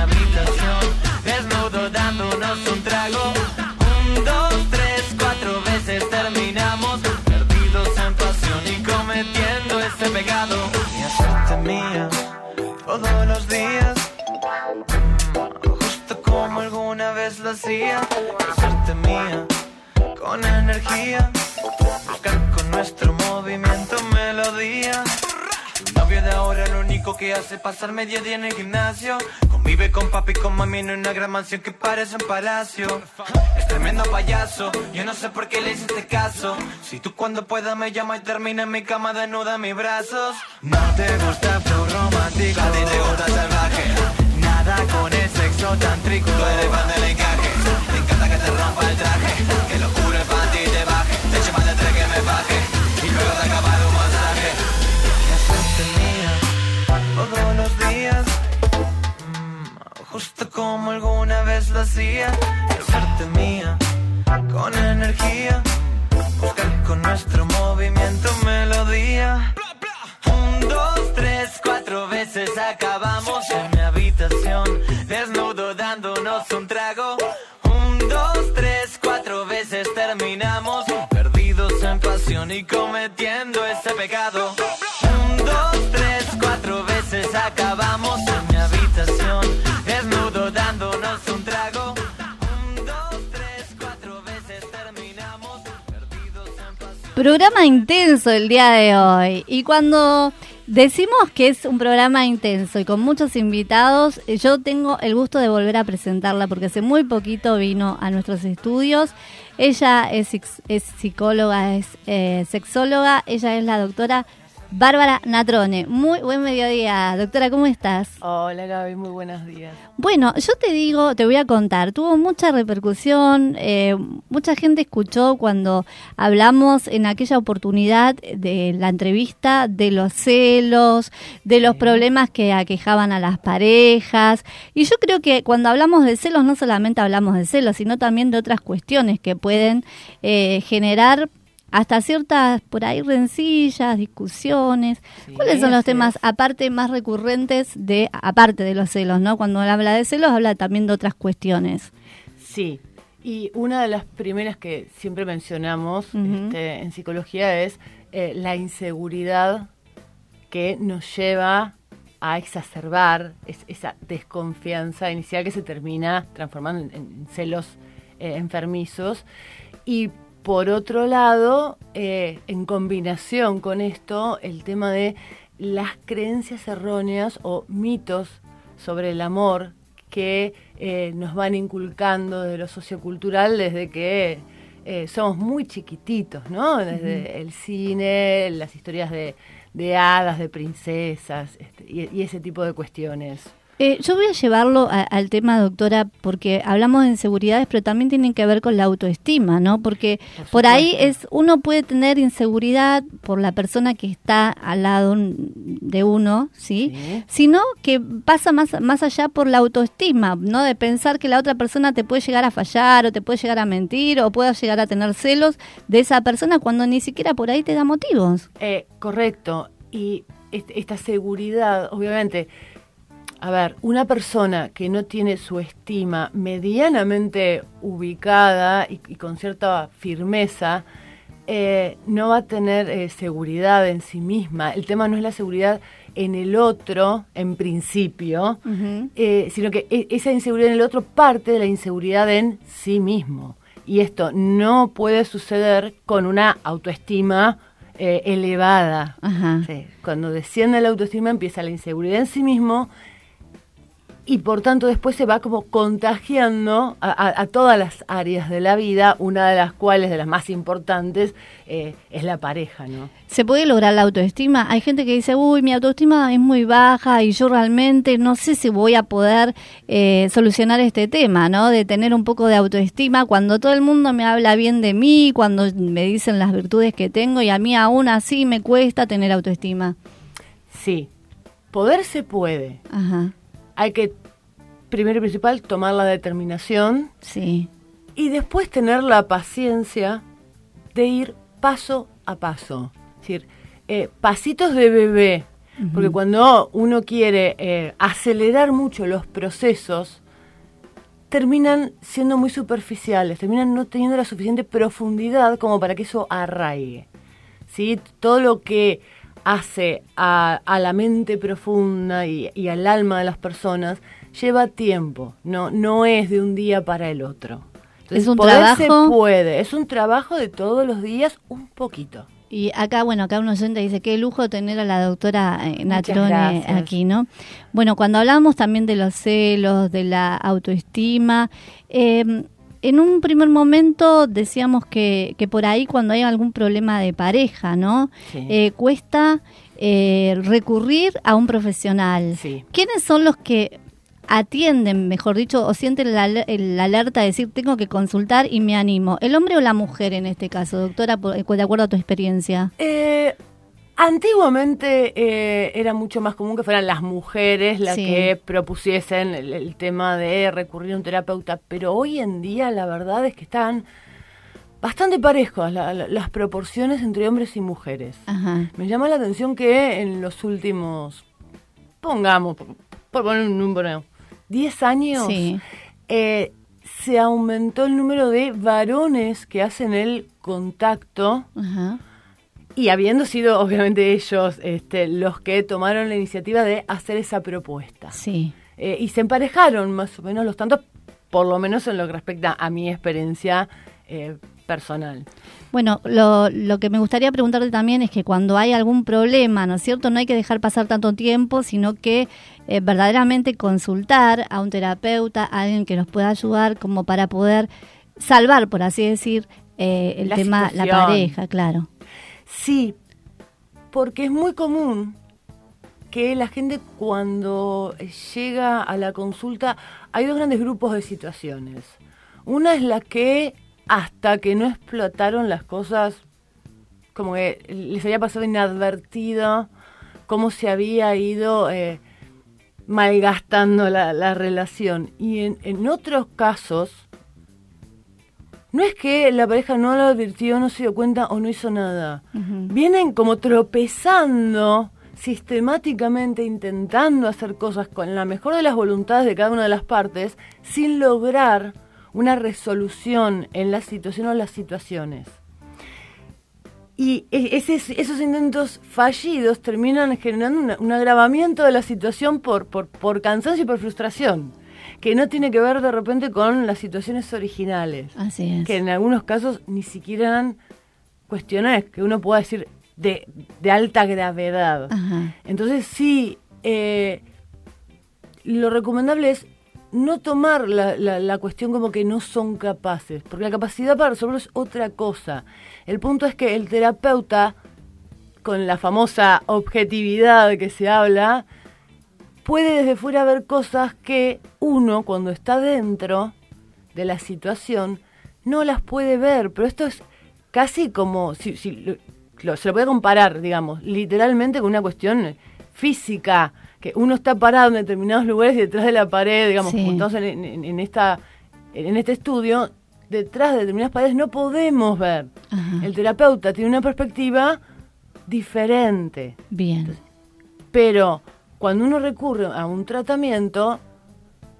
S13: con energía. Buscar con nuestro movimiento melodía. Novio de ahora lo único que hace es pasar medio día en el gimnasio. Convive con papi y con mami en una gran mansión que parece un palacio. Es tremendo payaso, yo no sé por qué le hiciste caso. Si tú cuando puedas me llamas y termina en mi cama desnuda mis brazos. No te gusta flow romántico, a ti te gusta salvaje. Nada con el sexo tantrico, tú eres fan del encaje. Me encanta que te rompa el traje, que locura el panty te baje. Te más de tres que me baje, y luego de acabar como alguna vez lo hacía, hacerte mía con energía. Buscar con nuestro movimiento melodía. Un, dos, tres, cuatro veces acabamos en mi habitación. Desnudo dándonos un trago. Un, dos, tres, cuatro veces terminamos. Perdidos en pasión y cometiendo ese pecado.
S2: Programa intenso el día de hoy. Y cuando decimos que es un programa intenso y con muchos invitados, eh, yo tengo el gusto de volver a presentarla porque hace muy poquito vino a nuestros estudios. Ella es, es psicóloga, es eh, sexóloga, ella es la doctora Bárbara Natrone. Muy buen mediodía, doctora, ¿cómo estás?
S14: Hola Gaby, muy buenos días.
S2: Bueno, yo te digo, te voy a contar, tuvo mucha repercusión, eh, mucha gente escuchó cuando hablamos en aquella oportunidad de la entrevista de los celos, de los problemas que aquejaban a las parejas. Y yo creo que cuando hablamos de celos no solamente hablamos de celos, sino también de otras cuestiones que pueden eh, generar hasta ciertas por ahí rencillas, discusiones. ¿Cuáles son los temas aparte más recurrentes de aparte de los celos, no? Cuando habla de celos habla también de otras cuestiones.
S14: Sí, y una de las primeras que siempre mencionamos este, en psicología es eh, la inseguridad que nos lleva a exacerbar es- esa desconfianza inicial que se termina transformando en, en celos eh, enfermizos. Y por otro lado, eh, en combinación con esto, el tema de las creencias erróneas o mitos sobre el amor que eh, nos van inculcando de lo sociocultural desde que eh, somos muy chiquititos, ¿no? Desde el cine, las historias de, de hadas, de princesas este, y, y ese tipo de cuestiones.
S2: Eh, yo voy a llevarlo a- al tema, doctora, porque hablamos de inseguridades, pero también tienen que ver con la autoestima, ¿no? Porque por, ahí es uno puede tener inseguridad por la persona que está al lado de uno, ¿sí? Sino que pasa más, más allá por la autoestima, ¿no? De pensar que la otra persona te puede llegar a fallar o te puede llegar a mentir o puede llegar a tener celos de esa persona cuando ni siquiera por ahí te da motivos.
S14: Eh, correcto. Y est- esta seguridad, obviamente, a ver, una persona que no tiene su estima medianamente ubicada y, y con cierta firmeza, eh, no va a tener eh, seguridad en sí misma. El tema no es la seguridad en el otro, en principio, eh, sino que e- esa inseguridad en el otro parte de la inseguridad en sí mismo. Y esto no puede suceder con una autoestima elevada. Sí, Cuando desciende la autoestima empieza la inseguridad en sí mismo y por tanto después se va como contagiando a, a- a todas las áreas de la vida, una de las cuales, de las más importantes, eh, es la pareja, ¿no?
S2: ¿Se puede lograr la autoestima? Hay gente que dice, uy, mi autoestima es muy baja y yo realmente no sé si voy a poder eh, solucionar este tema, ¿no? De tener un poco de autoestima cuando todo el mundo me habla bien de mí, cuando me dicen las virtudes que tengo y a mí aún así me cuesta tener autoestima.
S14: Sí, poder se puede.
S2: Ajá.
S14: Hay que, primero y principal, tomar la determinación.
S2: Sí.
S14: Y después tener la paciencia de ir paso a paso. Es decir, eh, pasitos de bebé. Porque cuando uno quiere eh, acelerar mucho los procesos, terminan siendo muy superficiales, terminan no teniendo la suficiente profundidad como para que eso arraigue. ¿sí? Todo lo que hace a, a la mente profunda y, y al alma de las personas lleva tiempo, no, no es de un día para el otro.
S2: Es un
S14: poder
S2: trabajo-
S14: se puede, es un trabajo de todos los días, un poquito.
S2: Y acá, bueno, acá un oyente dice, qué lujo tener a la doctora eh, Natrone aquí, ¿no? Bueno, cuando hablamos también de los celos, de la autoestima, eh, en un primer momento decíamos que, que por ahí cuando hay algún problema de pareja, ¿no?
S14: Sí.
S2: Eh, cuesta eh, recurrir a un profesional.
S14: Sí.
S2: ¿Quiénes son los que atienden, mejor dicho, o sienten la, el- la alerta de decir tengo que consultar y me animo? ¿El hombre o la mujer en este caso, doctora, por- de acuerdo a tu experiencia?
S14: Eh, antiguamente eh, era mucho más común que fueran las mujeres las
S2: Sí.
S14: que propusiesen el, el tema de recurrir a un terapeuta, pero hoy en día la verdad es que están bastante parejos la- la- las proporciones entre hombres y mujeres.
S2: Ajá.
S14: Me llama la atención que en los últimos, pongamos, por, por poner un número, 10 años,
S2: Sí.
S14: eh, se aumentó el número de varones que hacen el contacto.
S2: Ajá.
S14: Y habiendo sido obviamente ellos este, los que tomaron la iniciativa de hacer esa propuesta.
S2: Sí.
S14: Eh, y se emparejaron más o menos los tantos, por lo menos en lo que respecta a mi experiencia eh, personal.
S2: Bueno, lo, lo que me gustaría preguntarte también es que cuando hay algún problema, ¿no es cierto? No hay que dejar pasar tanto tiempo, sino que eh, verdaderamente consultar a un terapeuta, a alguien que nos pueda ayudar como para poder salvar, por así decir, eh, el
S14: La
S2: tema, la pareja, claro.
S14: Sí, porque es muy común que la gente cuando llega a la consulta hay dos grandes grupos de situaciones. Una es la que hasta que no explotaron las cosas, como que les había pasado inadvertido, cómo se había ido eh, malgastando la, la relación. Y en, en otros casos, no es que la pareja no lo advirtió, no se dio cuenta o no hizo nada. Vienen como tropezando sistemáticamente intentando hacer cosas con la mejor de las voluntades de cada una de las partes sin lograr una resolución en la situación o las situaciones. Y e- ese- esos intentos fallidos terminan generando una- un agravamiento de la situación por, por, por cansancio y por frustración, que no tiene que ver de repente con las situaciones originales,
S2: Así es.
S14: que en algunos casos ni siquiera eran cuestiones que uno pueda decir de, de alta gravedad.
S2: Ajá.
S14: Entonces sí, eh, lo recomendable es no tomar la, la- la cuestión como que no son capaces, porque la capacidad para resolverlo es otra cosa. El punto es que el terapeuta, con la famosa objetividad que se habla, puede desde fuera ver cosas que uno, cuando está dentro de la situación, no las puede ver. Pero esto es casi como, si, si lo- lo- se lo puede comparar, digamos, literalmente con una cuestión física, que uno está parado en determinados lugares y detrás de la pared, digamos,
S2: Sí.
S14: en, en- en esta, en este estudio, detrás de determinadas paredes no podemos ver. El terapeuta tiene una perspectiva diferente.
S2: Bien.
S14: Pero cuando uno recurre a un tratamiento,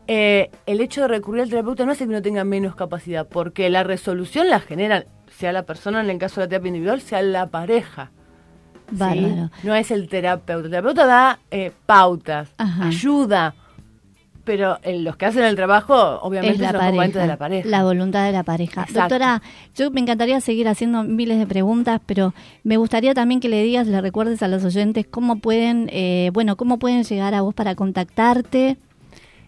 S14: eh, el hecho de recurrir al terapeuta no hace que uno tenga menos capacidad, porque la resolución la genera, sea la persona en el caso de la terapia individual, sea la pareja. ¿sí? No es el terapeuta. El terapeuta da eh, pautas,
S2: Ajá.
S14: ayuda, pero los que hacen el trabajo, obviamente,
S2: es la
S14: son los
S2: pareja,
S14: de la pareja.
S2: la voluntad de la pareja.
S14: Exacto.
S2: Doctora, yo me encantaría seguir haciendo miles de preguntas, pero me gustaría también que le digas, le recuerdes a los oyentes cómo pueden, eh, bueno, cómo pueden llegar a vos para contactarte.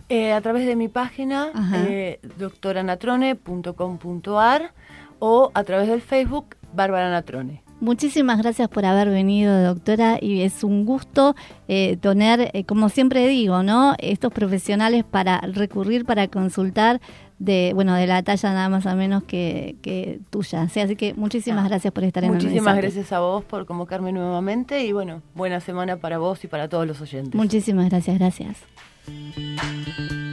S14: Eh, a través de mi página, eh, doctoranatrone.com.ar o a través del Facebook, Bárbara Natrone.
S2: Muchísimas gracias por haber venido, doctora, y es un gusto eh, tener, eh, como siempre digo, ¿no? Estos profesionales para recurrir, para consultar de, bueno, de la talla nada más o menos que, que tuya. Sí, así que muchísimas gracias por estar en
S14: Muchísimas gracias a vos por convocarme nuevamente y bueno, buena semana para vos y para todos los oyentes.
S2: Muchísimas gracias, gracias.
S15: Thank you.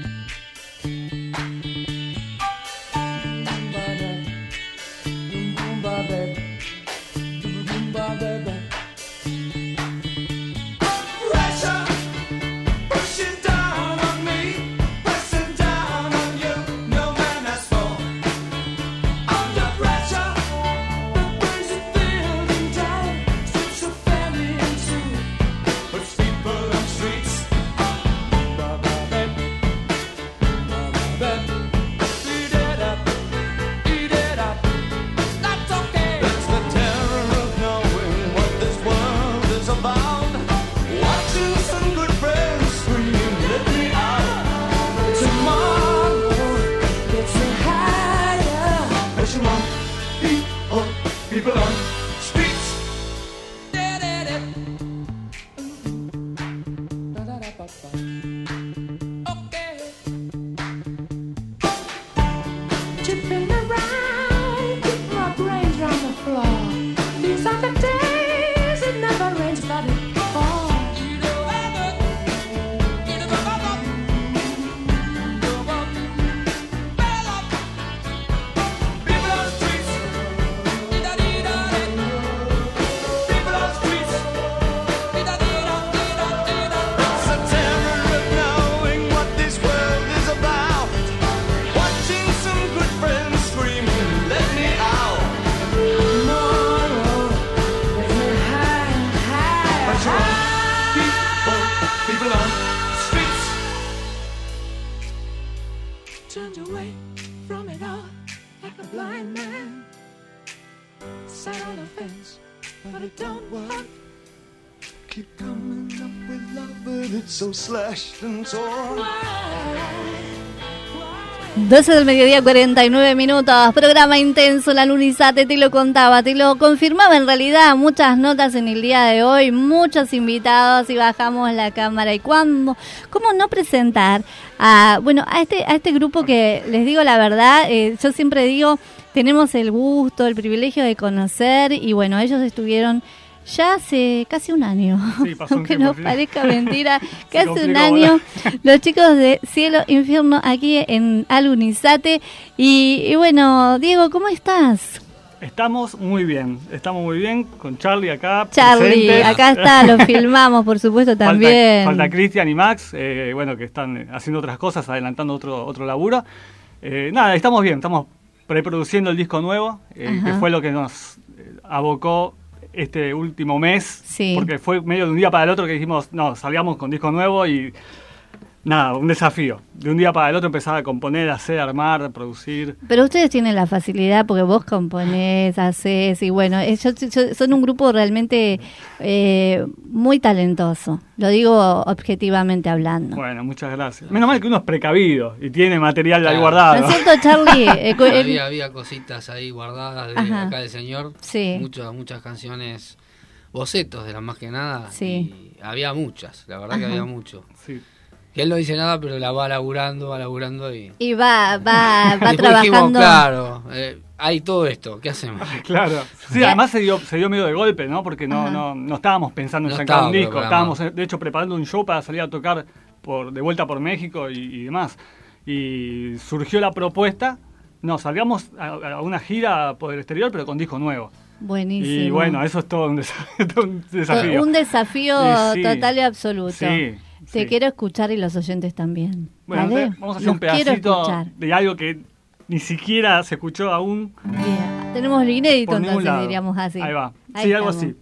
S2: 12 del mediodía, 49 minutos. Programa intenso, la Lunizate, te lo contaba, te lo confirmaba en realidad. Muchas notas en el día de hoy, muchos invitados y bajamos la cámara. ¿Y cuándo? ¿Cómo no presentar a, bueno, a este, a este grupo que les digo la verdad, eh, yo siempre digo, tenemos el gusto, el privilegio de conocer y bueno, ellos estuvieron ya hace casi un año,
S16: Sí, pasó un
S2: aunque nos
S16: sí.
S2: parezca mentira, hace un año los chicos de Cielo Infierno aquí en Alunizate. Y, y bueno, Diego, ¿cómo estás?
S16: Estamos muy bien, estamos muy bien con Charlie acá.
S2: Charlie,
S16: presentes.
S2: acá está, lo filmamos, por supuesto,
S16: Falta-
S2: también.
S16: Falta, Cristian y Max, eh, bueno, que están haciendo otras cosas, adelantando otro, otro laburo. Eh, nada, estamos bien, estamos preproduciendo el disco nuevo, eh, que fue lo que nos abocó este último mes,
S2: Sí.
S16: porque fue medio de un día para el otro que dijimos, no, salíamos con disco nuevo y nada, un desafío. De un día para el otro empezar a componer, hacer, armar, producir.
S2: Pero ustedes tienen la facilidad porque vos componés, haces y bueno, ellos, ellos son un grupo realmente eh, muy talentoso. Lo digo objetivamente hablando.
S16: Bueno, muchas gracias. Menos mal que uno es precavido y tiene material ahí
S2: ¿No
S16: guardado.
S2: es cierto, Charlie? Eh, el-
S17: había, había cositas ahí guardadas de
S2: Ajá.
S17: acá del señor.
S2: Sí.
S17: Muchas, muchas canciones, bocetos de las más que nada.
S2: Sí.
S17: Y había muchas, la verdad que
S2: Ajá.
S17: había mucho.
S16: Sí.
S17: Que él no dice nada, pero la va laburando, va laburando y...
S2: Y va, va, va trabajando.
S17: dijimos, claro, eh, hay todo esto, ¿qué hacemos?
S16: Claro. Sí, además se dio, se dio medio de golpe, ¿no? Porque no,
S17: Ajá.
S16: no, no estábamos pensando en
S17: No
S16: sacar un disco. Estábamos, eh, de hecho, preparando un show para salir a tocar por de vuelta por México y, y demás. Y surgió la propuesta. No, salgamos a, a una gira por el exterior, pero con disco nuevo.
S2: Buenísimo.
S16: Y bueno, eso es todo un, desa- todo un desafío.
S2: Un desafío
S16: sí,
S2: total y absoluto.
S16: Sí,
S2: Te
S16: sí.
S2: quiero escuchar y los oyentes también.
S16: Bueno, vamos a hacer
S2: Los
S16: un pedacito de algo que ni siquiera se escuchó aún.
S2: Bien. Tenemos lo inédito, entonces
S16: lado.
S2: diríamos así.
S16: Ahí va.
S2: Ahí
S16: sí, algo así.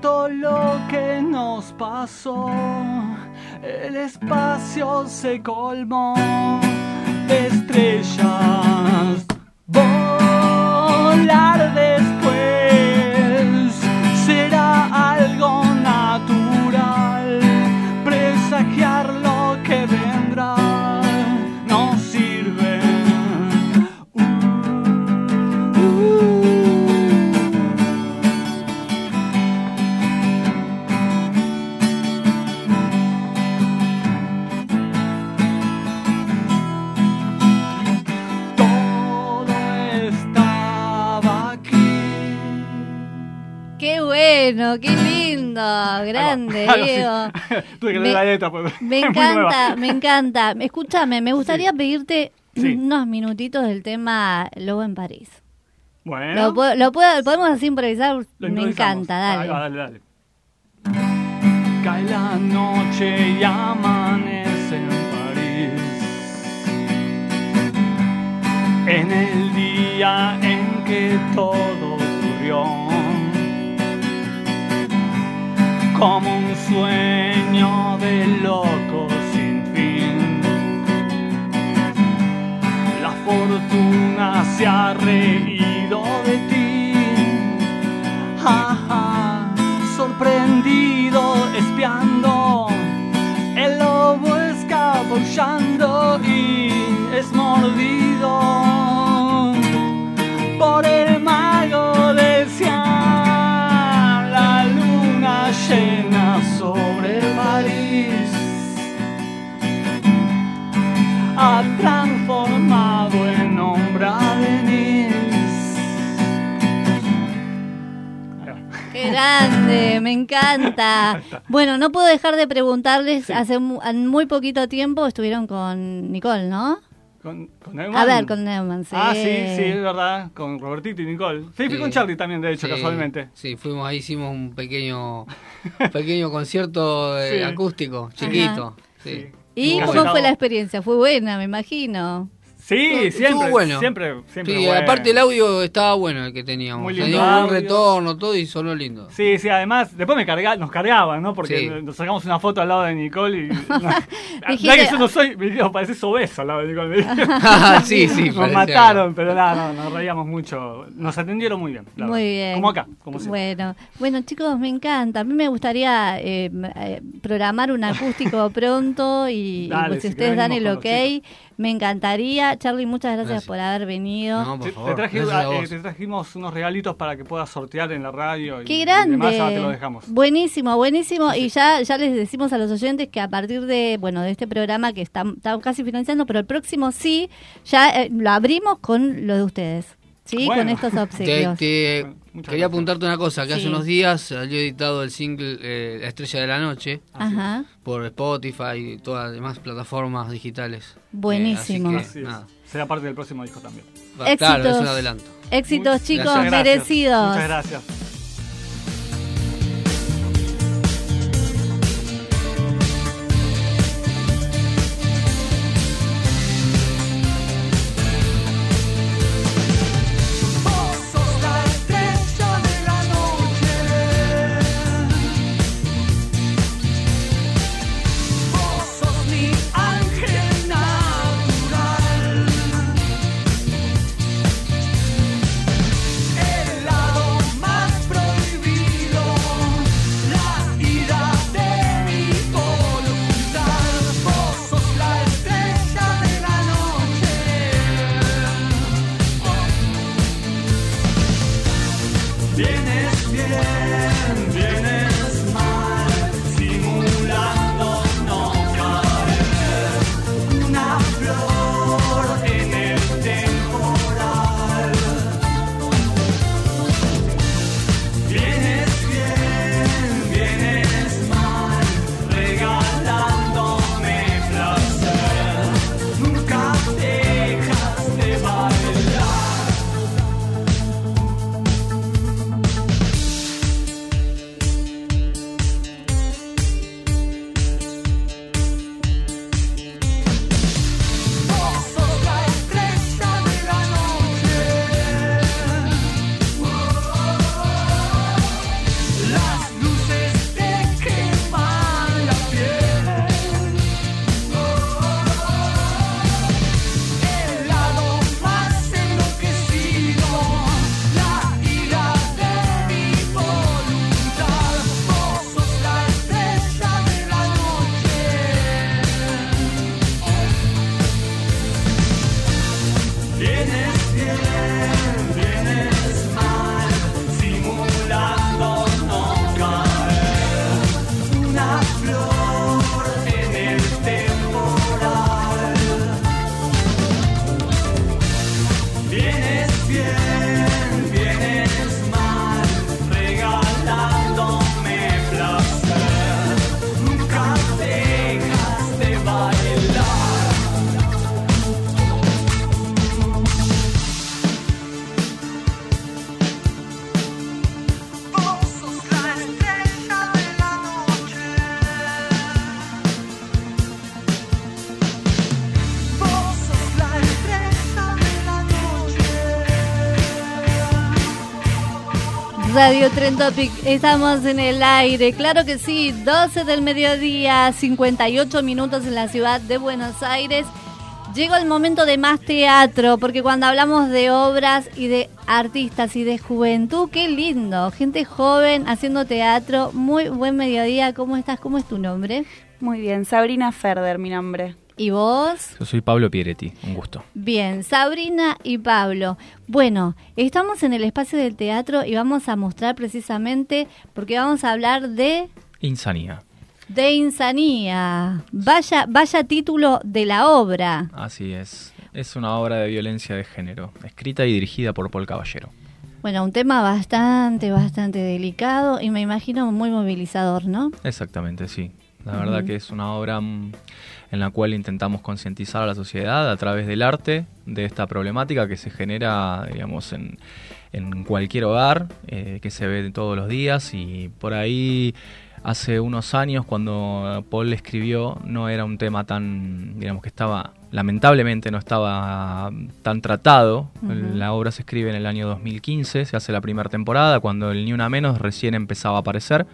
S16: Tanto lo que nos pasó. El espacio se colmó de estrellas.
S2: Grande. Diego.
S16: Tuve que
S2: Me-
S16: la letra. porque
S2: Me encanta, me encanta. Escúchame, me gustaría pedirte
S16: Sí.
S2: unos minutitos del tema Lobo en París.
S16: Bueno.
S2: Lo, puedo- lo puedo- podemos así improvisar, me encanta, dale.
S16: Va, dale, dale. Cae la noche y amanece en París. En el día en que todo ocurrió. Como un sueño de loco sin fin. La fortuna se ha reído de ti. Ajá, sorprendido, espiando. El lobo escabullando y es mordido por el mago ha transformado en Ombra de Nils.
S2: Qué grande, me encanta. Bueno, no puedo dejar de preguntarles, hace muy poquito tiempo estuvieron con Nicole, ¿no?
S16: Con, con Neumann.
S2: A ver, con Neumann, sí.
S16: Ah, sí, sí, es verdad. Con Robertito y Nicole. Sí, fui
S17: Sí.
S16: con Charlie también, de hecho,
S17: Sí,
S16: casualmente.
S17: Sí, fuimos ahí, hicimos un pequeño, un pequeño concierto eh,
S16: Sí.
S17: acústico, chiquito. Sí.
S2: ¿Y cómo fue la experiencia? Fue buena, me imagino.
S16: Sí,
S17: Estuvo
S16: siempre,
S17: bueno.
S16: siempre, siempre
S17: Sí,
S16: bueno.
S17: aparte el audio estaba bueno el que teníamos.
S16: Muy lindo
S17: un retorno, todo y sonó lindo.
S16: Sí, sí, además, después me carga, nos cargaban, ¿no? Porque
S17: Sí.
S16: nos sacamos una foto al lado de Nicole y... No, que yo no soy, me dijo, pareces obeso al lado de Nicole. dijo.
S17: Sí, sí,
S16: Nos
S17: parecía.
S16: mataron, pero nada, no, nos reíamos mucho. Nos atendieron muy bien.
S2: Muy
S16: verdad.
S2: bien.
S16: Como acá, como siempre.
S2: Bueno, bueno chicos, me encanta. A mí me gustaría eh, eh, programar un acústico pronto y, pues, si ustedes dan el ok, me encantaría. Charlie, muchas gracias,
S17: Gracias.
S2: por haber venido.
S17: No, por
S16: Te,
S17: favor.
S16: te traje- eh, te trajimos unos regalitos para que puedas sortear en la radio. y-
S2: Qué
S16: y
S2: grande.
S16: demás, ya te lo dejamos.
S2: Buenísimo, buenísimo. Y ya, ya les decimos a los oyentes que a partir de, bueno, de este programa que está, está casi financiando, pero el próximo sí, ya eh, lo abrimos con lo de ustedes. ¿Sí?
S17: Bueno.
S2: Con estos
S17: Te,
S2: obsequios.
S17: te-
S16: muchas
S17: quería
S16: gracias.
S17: apuntarte una cosa, que
S2: Sí.
S17: hace unos días salió editado el single eh, La Estrella de la Noche
S2: Ajá.
S17: por Spotify y todas las demás plataformas digitales.
S2: Buenísimo.
S17: Eh,
S16: Así
S17: que, nada.
S16: Será parte del próximo disco también.
S17: Va- Claro, es
S2: Éxitos.
S17: un adelanto.
S2: Éxitos, chicos,
S16: gracias.
S2: merecidos.
S16: Muchas gracias.
S2: Radio Trend Topic. Estamos en el aire, claro que sí, 12 del mediodía, 58 minutos en la ciudad de Buenos Aires. Llegó el momento de más teatro, porque cuando hablamos de obras y de artistas y de juventud, qué lindo, gente joven haciendo teatro, muy buen mediodía, ¿cómo estás? ¿Cómo es tu nombre?
S18: Muy bien, Sabrina Ferder, mi nombre.
S2: ¿Y vos?
S19: Yo soy Pablo Pieretti, un gusto.
S2: Bien, Sabrina y Pablo. Bueno, estamos en el espacio del teatro y vamos a mostrar precisamente, porque vamos a hablar de
S19: Insanía.
S2: de Insanía. Vaya, vaya título de la obra.
S19: Así es. Es una obra de violencia de género, escrita y dirigida por Paul Caballero.
S2: Bueno, un tema bastante, bastante delicado y me imagino muy movilizador, ¿no?
S19: Exactamente, sí. La verdad que es una obra mm, en la cual intentamos concientizar a la sociedad a través del arte de esta problemática que se genera, digamos, en, en cualquier hogar, eh, que se ve todos los días. Y por ahí hace unos años cuando Paul escribió no era un tema tan, digamos que estaba, lamentablemente no estaba tan tratado. La obra se escribe en el año 2015, se hace la primera temporada cuando el Ni Una Menos recién empezaba a aparecer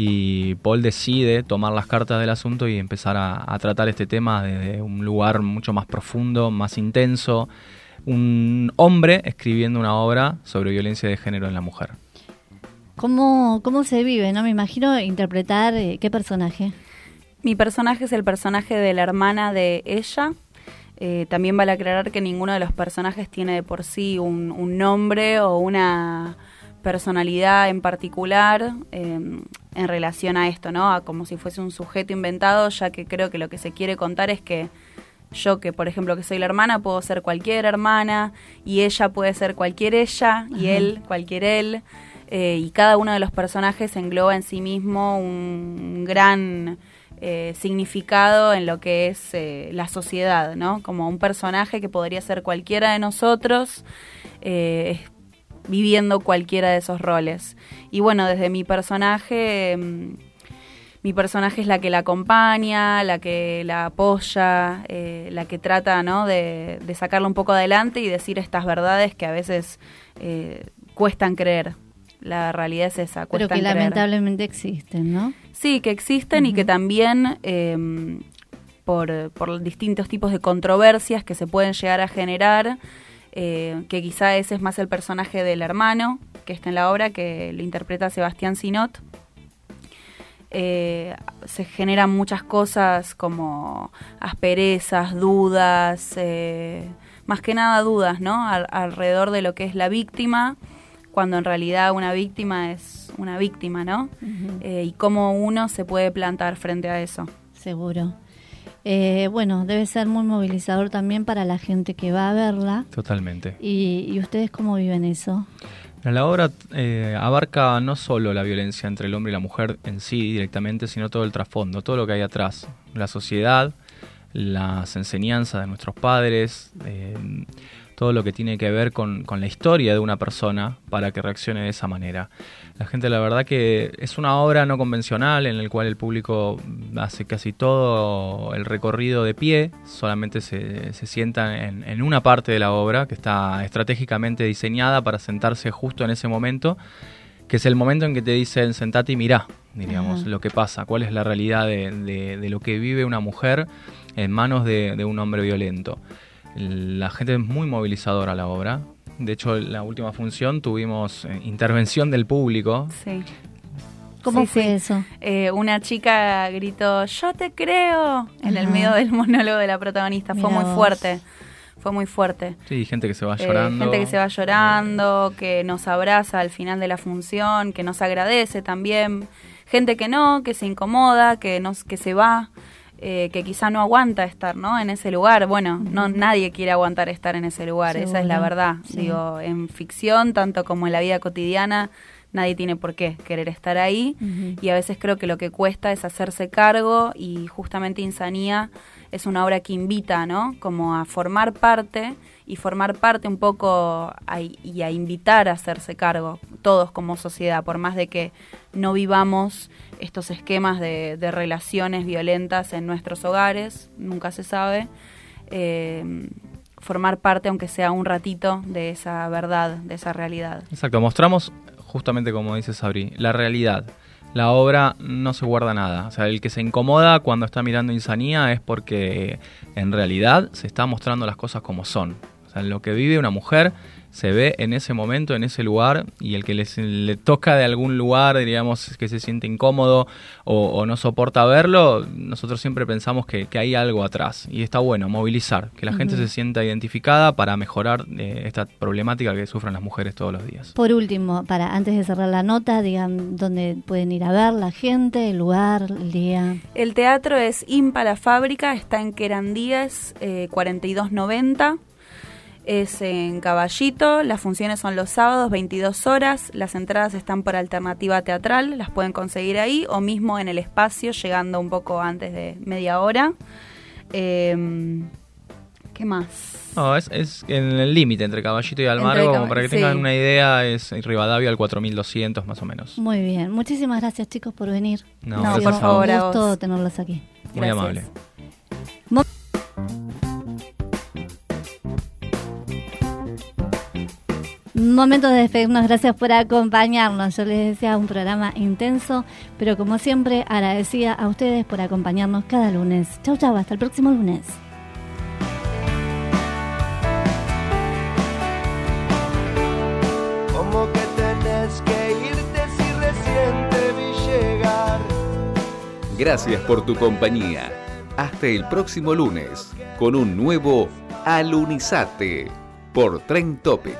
S19: y Paul decide tomar las cartas del asunto y empezar a, a tratar este tema desde un lugar mucho más profundo, más intenso. Un hombre escribiendo una obra sobre violencia de género en la mujer.
S2: ¿Cómo, cómo se vive, no? Me imagino interpretar eh, qué personaje.
S18: Mi personaje es el personaje de la hermana de ella. Eh, también vale aclarar que ninguno de los personajes tiene de por sí un, un nombre o una personalidad en particular eh, en relación a esto, ¿no? A como si fuese un sujeto inventado, ya que creo que lo que se quiere contar es que yo, que por ejemplo que soy la hermana, puedo ser cualquier hermana y ella puede ser cualquier ella y
S2: Ajá.
S18: él cualquier él. eh, y cada uno de los personajes engloba en sí mismo un gran eh, significado en lo que es eh, la sociedad, ¿no? Como un personaje que podría ser cualquiera de nosotros, viviendo cualquiera de esos roles. Y bueno, desde mi personaje, mm, mi personaje es la que la acompaña, la que la apoya, eh, la que trata, ¿no? De, de sacarla un poco adelante y decir estas verdades que a veces eh, cuestan creer. La realidad es esa,
S2: Pero que
S18: creer.
S2: lamentablemente existen, ¿no?
S18: Sí, que existen y que también eh, por, por distintos tipos de controversias que se pueden llegar a generar, eh, que quizá ese es más el personaje del hermano que está en la obra, que lo interpreta Sebastián Sinot. Eh, se generan muchas cosas como asperezas, dudas, eh, más que nada dudas, ¿no? Al- alrededor de lo que es la víctima, cuando en realidad una víctima es una víctima, ¿no? Eh, y cómo uno se puede plantar frente a eso.
S2: Seguro. Eh, bueno, debe ser muy movilizador también para la gente que va a verla.
S19: Totalmente.
S2: ¿Y, y ustedes cómo viven eso?
S19: La obra eh, abarca no solo la violencia entre el hombre y la mujer en sí directamente, sino todo el trasfondo, todo lo que hay atrás. La sociedad, las enseñanzas de nuestros padres, eh, todo lo que tiene que ver con, con la historia de una persona para que reaccione de esa manera. La gente, la verdad que es una obra no convencional en la cual el público hace casi todo el recorrido de pie, solamente se, se sienta en, en una parte de la obra que está estratégicamente diseñada para sentarse justo en ese momento, que es el momento en que te dicen sentate y mirá, diríamos,
S20: Ajá.
S19: lo que pasa, cuál es la realidad de, de- de lo que vive una mujer en manos de, de un hombre violento. La gente es muy movilizadora a la obra. De hecho, en la última función tuvimos eh, intervención del público.
S18: Sí.
S2: ¿Cómo
S18: Sí,
S2: fue
S18: sí.
S2: eso?
S18: Eh, una chica gritó, yo te creo, en el medio del monólogo de la protagonista. Fue muy
S2: vos.
S18: fuerte, fue muy fuerte.
S19: Sí, gente que se va
S18: Eh,
S19: llorando.
S18: gente que se va llorando, que nos abraza al final de la función, que nos agradece también. Gente que no, que se incomoda, que, nos, que se va, eh, que quizá no aguanta estar ¿no? en ese lugar. Bueno, no nadie quiere aguantar estar en ese lugar, esa es la verdad.
S2: sí.
S18: Digo, en ficción, tanto como en la vida cotidiana, nadie tiene por qué querer estar ahí. Y a veces creo que lo que cuesta es hacerse cargo y justamente Insanía es una obra que invita, ¿no? Como a formar parte y formar parte un poco y a invitar a hacerse cargo, todos como sociedad, por más de que no vivamos estos esquemas de, de relaciones violentas en nuestros hogares, nunca se sabe, eh, formar parte, aunque sea un ratito, de esa verdad, de esa realidad.
S19: Exacto, mostramos justamente como dice Sabri, la realidad. La obra no se guarda nada. O sea, el que se incomoda cuando está mirando Insanía es porque en realidad se está mostrando las cosas como son. Lo que vive una mujer se ve en ese momento, en ese lugar, y el que les- le toca de algún lugar, diríamos, que se siente incómodo o, o no soporta verlo, nosotros siempre pensamos que, que hay algo atrás. Y está bueno movilizar, que la gente se sienta identificada para mejorar eh, esta problemática que sufren las mujeres todos los días.
S2: Por último, para antes de cerrar la nota, digan dónde pueden ir a ver la gente, el lugar, el día.
S18: El teatro es Impa la Fábrica, está en Querandíes, eh, 4290. Es en Caballito, las funciones son los sábados, 22 horas. Las entradas están por alternativa teatral, las pueden conseguir ahí o mismo en el espacio, llegando un poco antes de media hora. Eh, ¿Qué más?
S19: No, es, es en el límite entre Caballito y Almagro, como para que tengan
S18: sí.
S19: una idea, es Rivadavia al 4200 más o menos.
S2: Muy bien. Muchísimas gracias, chicos, por venir.
S19: No,
S2: Ha
S19: por favor,
S2: Un gusto tenerlos aquí.
S19: Muy amable.
S2: Mo- Momento de despedirnos, gracias por acompañarnos. Yo les decía un programa intenso, pero como siempre agradecida a ustedes por acompañarnos cada lunes. Chau, chau, hasta el próximo lunes.
S21: Como que tenés que irte si recién te vi llegar.
S22: Gracias por tu compañía. Hasta el próximo lunes con un nuevo Alunizate por Tren Topic.